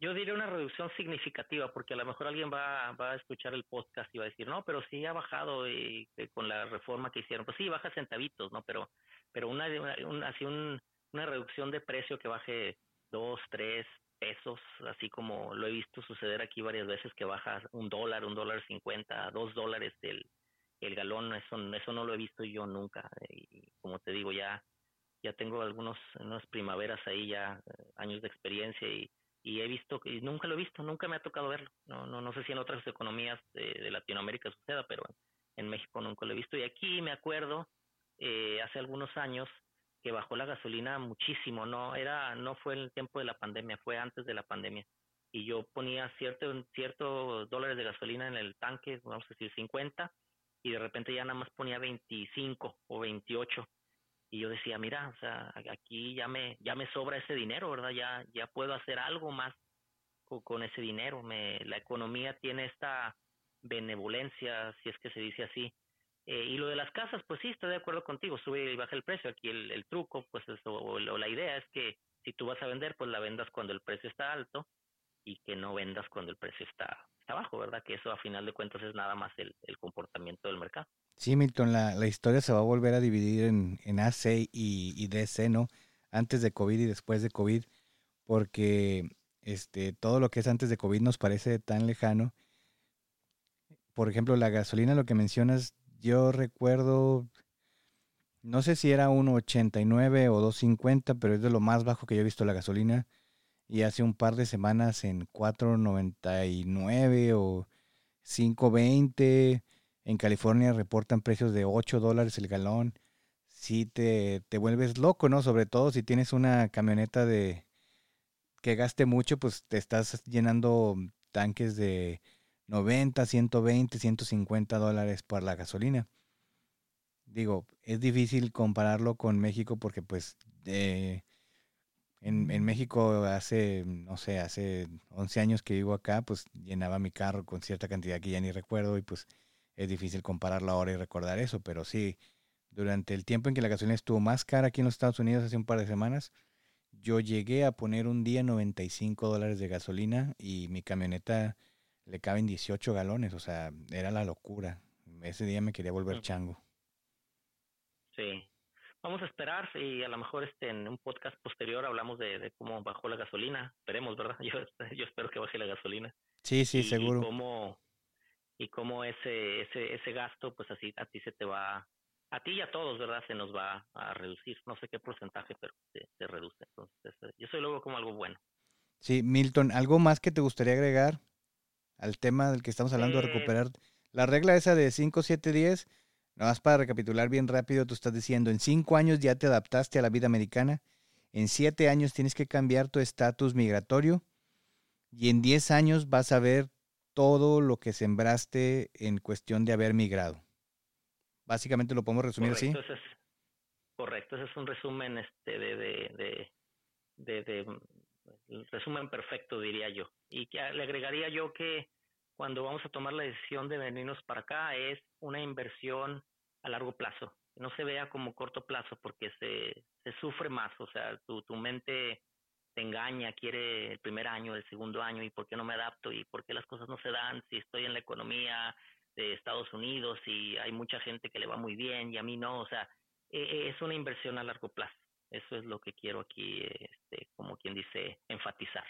Yo diría una reducción significativa, porque a lo mejor alguien va, va a escuchar el podcast y va a decir, no, pero sí ha bajado y, con la reforma que hicieron. Pues sí, baja centavitos, ¿no? Pero, pero una, una, así un, una reducción de precio que baje dos, tres pesos, así como lo he visto suceder aquí varias veces, que baja un dólar, un dólar cincuenta, dos dólares el, el galón, eso, eso no lo he visto yo nunca. Y como te digo, ya, ya tengo algunos, primaveras ahí, ya años de experiencia y y he visto y nunca lo he visto, nunca me ha tocado verlo. No, no, no sé si en otras economías de, Latinoamérica suceda, pero en, México nunca lo he visto. Y aquí me acuerdo eh, hace algunos años que bajó la gasolina muchísimo. No era, no fue en el tiempo de la pandemia, fue antes de la pandemia. Y yo ponía cierto, ciertos dólares de gasolina en el tanque, vamos a decir 50, y de repente ya nada más ponía 25 o 28 y yo decía, mira, o sea, aquí ya me, ya me sobra ese dinero, ¿verdad? Ya, ya puedo hacer algo más con, ese dinero. Me, la economía tiene esta benevolencia, si es que se dice así. Eh, y lo de las casas, pues sí, estoy de acuerdo contigo, sube y baja el precio. Aquí el, truco, pues eso, o, la idea es que si tú vas a vender, pues la vendas cuando el precio está alto y que no vendas cuando el precio está, está bajo, ¿verdad? Que eso a final de cuentas es nada más el, el comportamiento del mercado. Sí, Milton, la, la, historia se va a volver a dividir en, en AC y, y, DC, ¿no? Antes de COVID y después de COVID, porque este, todo lo que es antes de COVID nos parece tan lejano. Por ejemplo, la gasolina, lo que mencionas, yo recuerdo, no sé si era 1.89 o 2.50, pero es de lo más bajo que yo he visto la gasolina. Y hace un par de semanas en 4.99 o 5.20 en California reportan precios de 8 dólares el galón. Si te, te vuelves loco, ¿no? Sobre todo si tienes una camioneta de que gaste mucho, pues te estás llenando tanques de 90, 120, 150 dólares por la gasolina. Digo, es difícil compararlo con México porque pues en, en, México hace, no sé, hace 11 años que vivo acá, pues llenaba mi carro con cierta cantidad que ya ni recuerdo y pues es difícil compararlo ahora y recordar eso, pero sí, durante el tiempo en que la gasolina estuvo más cara aquí en los Estados Unidos hace un par de semanas, yo llegué a poner un día 95 dólares de gasolina y mi camioneta le caben 18 galones, o sea, era la locura. Ese día me quería volver chango. Sí. Vamos a esperar y a lo mejor este en un podcast posterior hablamos de, cómo bajó la gasolina. Esperemos, ¿verdad? Yo, yo espero que baje la gasolina. Sí, sí, seguro. Y cómo, y cómo ese, ese, ese gasto, pues así a ti se te va a ti y a todos, ¿verdad? Se nos va a reducir, no sé qué porcentaje, pero se, reduce. Entonces, eh, yo soy luego como algo bueno. Sí, Milton, ¿algo más que te gustaría agregar al tema del que estamos hablando de eh, recuperar? La regla esa de 5, 7, 10, nada más para recapitular bien rápido, tú estás diciendo, en 5 años ya te adaptaste a la vida americana, en 7 años tienes que cambiar tu estatus migratorio y en 10 años vas a ver todo lo que sembraste en cuestión de haber migrado. Básicamente lo podemos resumir así. es, correcto, ese es un resumen este de, de, de, de, resumen perfecto diría yo. Y que le agregaría yo que cuando vamos a tomar la decisión de venirnos para acá es una inversión a largo plazo. No se vea como corto plazo porque se, se sufre más, o sea, tu, tu mente te engaña, quiere el primer año, el segundo año, y por qué no me adapto, y por qué las cosas no se dan, si estoy en la economía de Estados Unidos y hay mucha gente que le va muy bien y a mí no, o sea, e, e, es una inversión a largo plazo. Eso es lo que quiero aquí, este, como quien dice, enfatizar.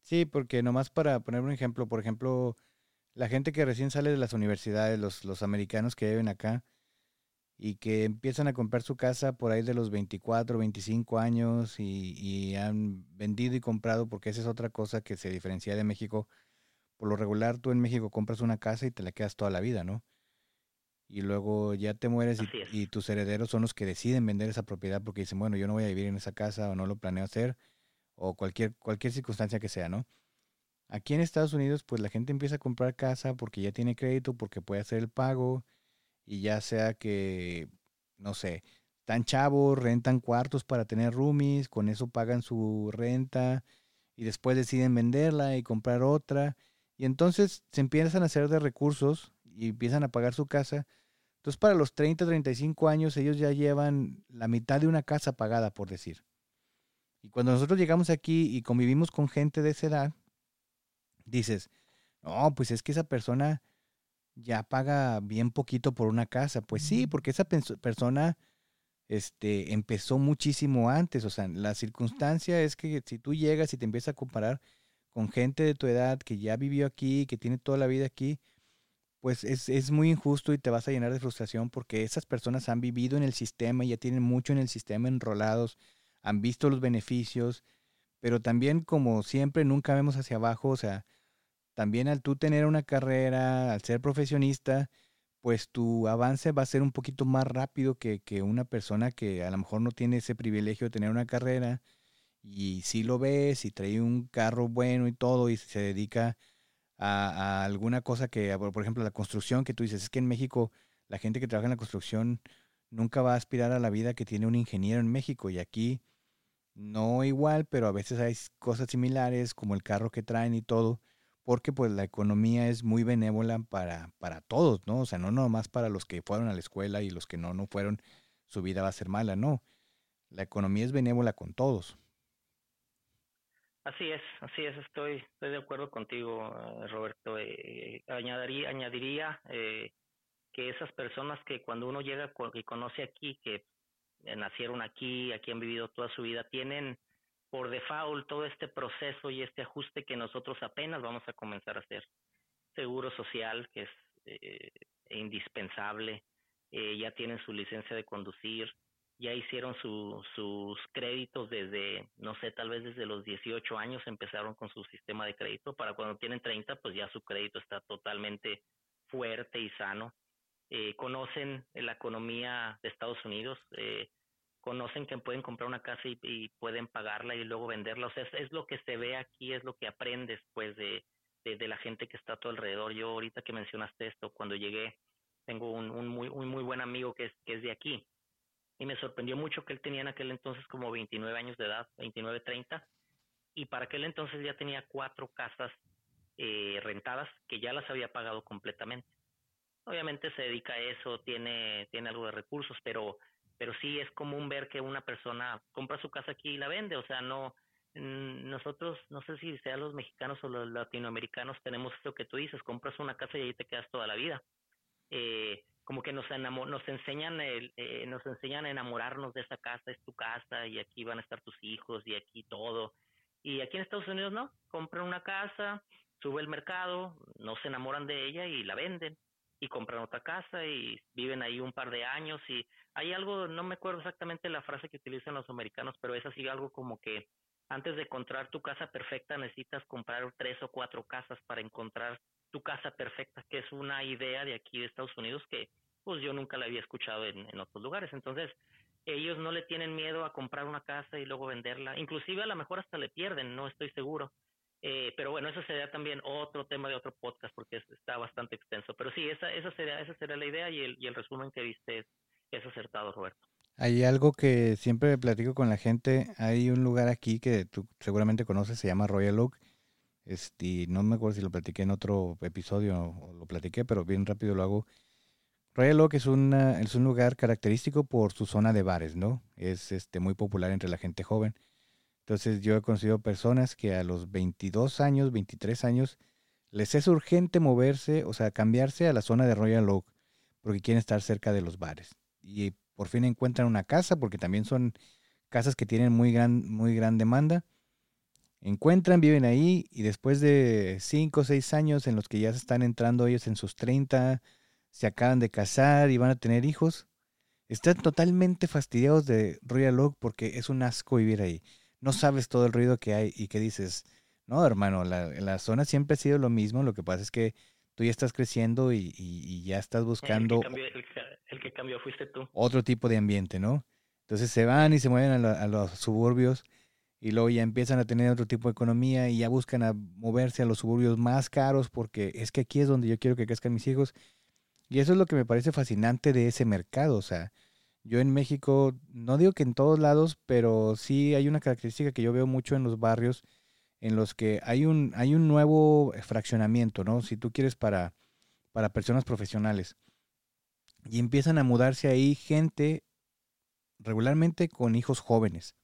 Sí, porque nomás para poner un ejemplo, por ejemplo, la gente que recién sale de las universidades, los, los americanos que viven acá, y que empiezan a comprar su casa por ahí de los 24, 25 años y, han vendido y comprado, porque esa es otra cosa que se diferencia de México. Por lo regular, tú en México compras una casa y te la quedas toda la vida, ¿no? Y luego ya te mueres y, y, tus herederos son los que deciden vender esa propiedad porque dicen, bueno, yo no voy a vivir en esa casa o no lo planeo hacer o cualquier, cualquier circunstancia que sea, ¿no? Aquí en Estados Unidos, pues la gente empieza a comprar casa porque ya tiene crédito, porque puede hacer el pago, y ya sea que, no sé, están chavos, rentan cuartos para tener roomies, con eso pagan su renta y después deciden venderla y comprar otra. Y entonces se empiezan a hacer de recursos y empiezan a pagar su casa. Entonces para los 30, 35 años ellos ya llevan la mitad de una casa pagada, por decir. Y cuando nosotros llegamos aquí y convivimos con gente de esa edad, dices, no, pues es que esa persona ya paga bien poquito por una casa. Pues sí, porque esa persona este, empezó muchísimo antes. O sea, la circunstancia es que si tú llegas y te empiezas a comparar con gente de tu edad que ya vivió aquí, que tiene toda la vida aquí, pues es, es muy injusto y te vas a llenar de frustración porque esas personas han vivido en el sistema ya tienen mucho en el sistema enrolados, han visto los beneficios, pero también como siempre nunca vemos hacia abajo, o sea, también al tú tener una carrera, al ser profesionista, pues tu avance va a ser un poquito más rápido que, una persona que a lo mejor no tiene ese privilegio de tener una carrera y si lo ves y trae un carro bueno y todo y se dedica a, alguna cosa que, por ejemplo, la construcción que tú dices, es que en México la gente que trabaja en la construcción nunca va a aspirar a la vida que tiene un ingeniero en México y aquí no igual, pero a veces hay cosas similares como el carro que traen y todo porque pues la economía es muy benévola para, para todos, ¿no? O sea, no nomás para los que fueron a la escuela y los que no, no fueron, su vida va a ser mala, no. La economía es benévola con todos. Así es, así es, estoy, estoy de acuerdo contigo, eh, Roberto. Eh, añadiría, añadiría eh, que esas personas que cuando uno llega y conoce aquí, que nacieron aquí, aquí han vivido toda su vida, tienen por default todo este proceso y este ajuste que nosotros apenas vamos a comenzar a hacer. Seguro social, que es eh, indispensable, eh, ya tienen su licencia de conducir, ya hicieron sus créditos desde, no sé, tal vez desde los 18 años empezaron con su sistema de crédito, para cuando tienen 30, pues ya su crédito está totalmente fuerte y sano. Eh, conocen la economía de Estados Unidos, eh, conocen que pueden comprar una casa y, pueden pagarla y luego venderla. O sea, es, lo que se ve aquí, es lo que aprendes pues de, de, la gente que está a tu alrededor. Yo ahorita que mencionaste esto, cuando llegué, tengo un, un muy, un muy buen amigo que es, que es de aquí y me sorprendió mucho que él tenía en aquel entonces como 29 años de edad, 29, 30, y para aquel entonces ya tenía cuatro casas eh, rentadas que ya las había pagado completamente. Obviamente se dedica a eso, tiene, tiene algo de recursos, pero pero sí es común ver que una persona compra su casa aquí y la vende, o sea, no, mm, nosotros, no sé si sean los mexicanos o los latinoamericanos, tenemos esto que tú dices, compras una casa y ahí te quedas toda la vida. Eh, como que nos, nos enseñan el, eh, nos enseñan a enamorarnos de esa casa, es tu casa y aquí van a estar tus hijos y aquí todo. Y aquí en Estados Unidos no, compran una casa, sube el mercado, no se enamoran de ella y la venden. y compran otra casa y viven ahí un par de años y hay algo, no me acuerdo exactamente la frase que utilizan los americanos, pero es así algo como que antes de encontrar tu casa perfecta necesitas comprar tres o cuatro casas para encontrar tu casa perfecta, que es una idea de aquí de Estados Unidos que pues yo nunca la había escuchado en, en otros lugares. Entonces, ellos no le tienen miedo a comprar una casa y luego venderla. Inclusive a lo mejor hasta le pierden, no estoy seguro. Eh, pero bueno, eso sería también otro tema de otro podcast porque está bastante extenso. Pero sí, esa, esa, sería, esa sería la idea y el, y el resumen que viste es, es acertado, Roberto. Hay algo que siempre platico con la gente. Hay un lugar aquí que tú seguramente conoces, se llama Royal Oak. Este, no me acuerdo si lo platiqué en otro episodio o lo platiqué, pero bien rápido lo hago. Royal Oak es, una, es un lugar característico por su zona de bares, ¿no? Es este, muy popular entre la gente joven. Entonces yo he conocido personas que a los 22 años, 23 años, les es urgente moverse, o sea, cambiarse a la zona de Royal Oak, porque quieren estar cerca de los bares. Y por fin encuentran una casa, porque también son casas que tienen muy gran, muy gran demanda. Encuentran, viven ahí y después de 5 o 6 años en los que ya se están entrando ellos en sus 30, se acaban de casar y van a tener hijos, están totalmente fastidiados de Royal Oak porque es un asco vivir ahí no sabes todo el ruido que hay y que dices, no, hermano, la, la zona siempre ha sido lo mismo, lo que pasa es que tú ya estás creciendo y, ya estás buscando... El que, cambió, fuiste tú. Otro tipo de ambiente, ¿no? Entonces se van y se mueven a, los suburbios y luego ya empiezan a tener otro tipo de economía y ya buscan a moverse a los suburbios más caros porque es que aquí es donde yo quiero que crezcan mis hijos. Y eso es lo que me parece fascinante de ese mercado, o sea, yo en México, no digo que en todos lados, pero sí hay una característica que yo veo mucho en los barrios en los que hay un, hay un nuevo fraccionamiento, ¿no? Si tú quieres para, para personas profesionales. Y empiezan a mudarse ahí gente regularmente con hijos jóvenes.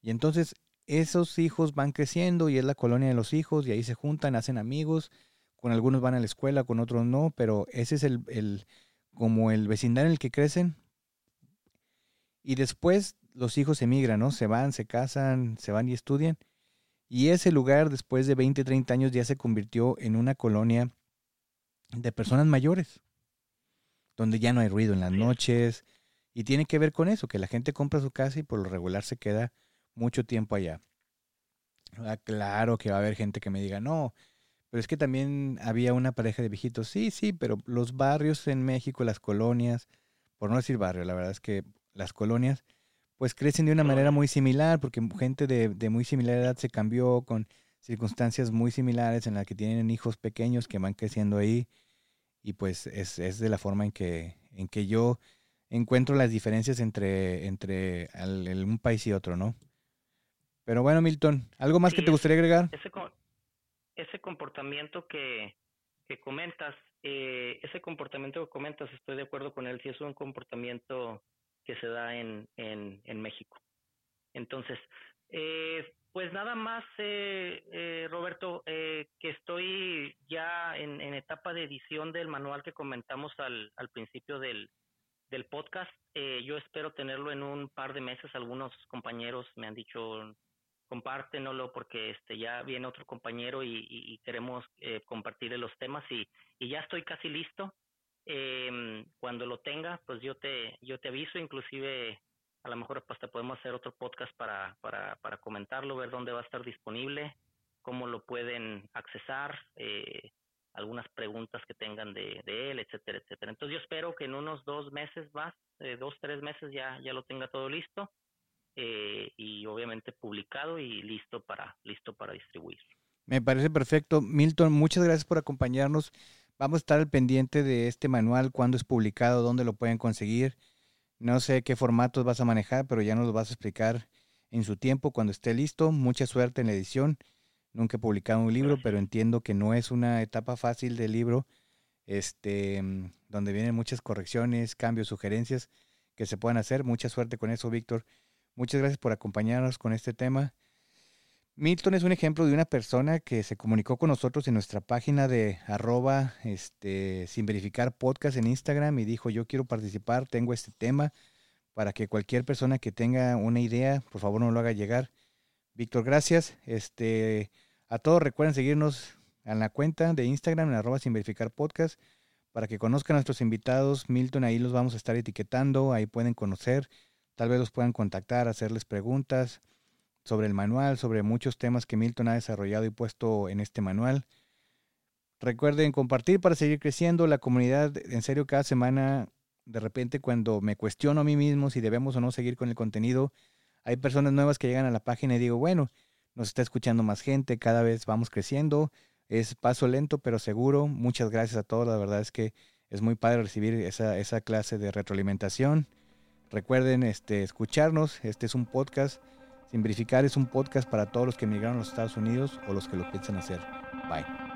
Y entonces esos hijos van creciendo y es la colonia de los hijos y ahí se juntan, hacen amigos, con algunos van a la escuela, con otros no, pero ese es el, el como el vecindario en el que crecen, y después los hijos emigran, ¿no? Se van, se casan, se van y estudian. Y ese lugar, después de 20, 30 años, ya se convirtió en una colonia de personas mayores, donde ya no hay ruido en las noches. Y tiene que ver con eso, que la gente compra su casa y por lo regular se queda mucho tiempo allá. Ah, claro que va a haber gente que me diga, no, pero es que también había una pareja de viejitos. Sí, sí, pero los barrios en México, las colonias, por no decir barrio, la verdad es que las colonias, pues crecen de una manera muy similar, porque gente de, muy similar edad se cambió con circunstancias muy similares en las que tienen hijos pequeños que van creciendo ahí, y pues es, es de la forma en que, en que yo encuentro las diferencias entre, entre un país y otro, ¿no? Pero bueno, Milton, ¿algo más que te gustaría agregar? Ese, ese comportamiento que, que comentas, eh, ese comportamiento que comentas, estoy de acuerdo con él, si es un comportamiento que se da en, en, México. Entonces, eh, pues nada más, eh, eh, Roberto, que estoy ya en, en, etapa de edición del manual que comentamos al, al principio del, del podcast. yo espero tenerlo en un par de meses. Algunos compañeros me han dicho, compártenlo porque este ya viene otro compañero y, queremos compartir los temas y, y ya estoy casi listo. Eh, cuando lo tenga, pues yo te, yo te aviso, inclusive a lo mejor pues te podemos hacer otro podcast para, para, para comentarlo, ver dónde va a estar disponible, cómo lo pueden accesar, eh, algunas preguntas que tengan de, de, él, etcétera, etcétera. Entonces yo espero que en unos dos meses más, eh, dos, tres meses ya, ya lo tenga todo listo eh, y obviamente publicado y listo para, listo para distribuir. Me parece perfecto. Milton, muchas gracias por acompañarnos. Vamos a estar al pendiente de este manual, cuándo es publicado, dónde lo pueden conseguir. No sé qué formatos vas a manejar, pero ya nos lo vas a explicar en su tiempo, cuando esté listo. Mucha suerte en la edición. Nunca he publicado un libro, pero entiendo que no es una etapa fácil del libro, este, donde vienen muchas correcciones, cambios, sugerencias que se puedan hacer. Mucha suerte con eso, Víctor. Muchas gracias por acompañarnos con este tema. Milton es un ejemplo de una persona que se comunicó con nosotros en nuestra página de arroba este, sin verificar podcast en Instagram y dijo yo quiero participar, tengo este tema para que cualquier persona que tenga una idea, por favor no lo haga llegar. Víctor, gracias. Este, a todos recuerden seguirnos en la cuenta de Instagram en arroba sin verificar podcast para que conozcan a nuestros invitados. Milton, ahí los vamos a estar etiquetando, ahí pueden conocer, tal vez los puedan contactar, hacerles preguntas sobre el manual, sobre muchos temas que Milton ha desarrollado y puesto en este manual. Recuerden compartir para seguir creciendo la comunidad. En serio, cada semana, de repente, cuando me cuestiono a mí mismo si debemos o no seguir con el contenido, hay personas nuevas que llegan a la página y digo, bueno, nos está escuchando más gente, cada vez vamos creciendo. Es paso lento, pero seguro. Muchas gracias a todos. La verdad es que es muy padre recibir esa, esa clase de retroalimentación. Recuerden este, escucharnos. Este es un podcast sin verificar es un podcast para todos los que emigraron a los Estados Unidos o los que lo piensan hacer. Bye.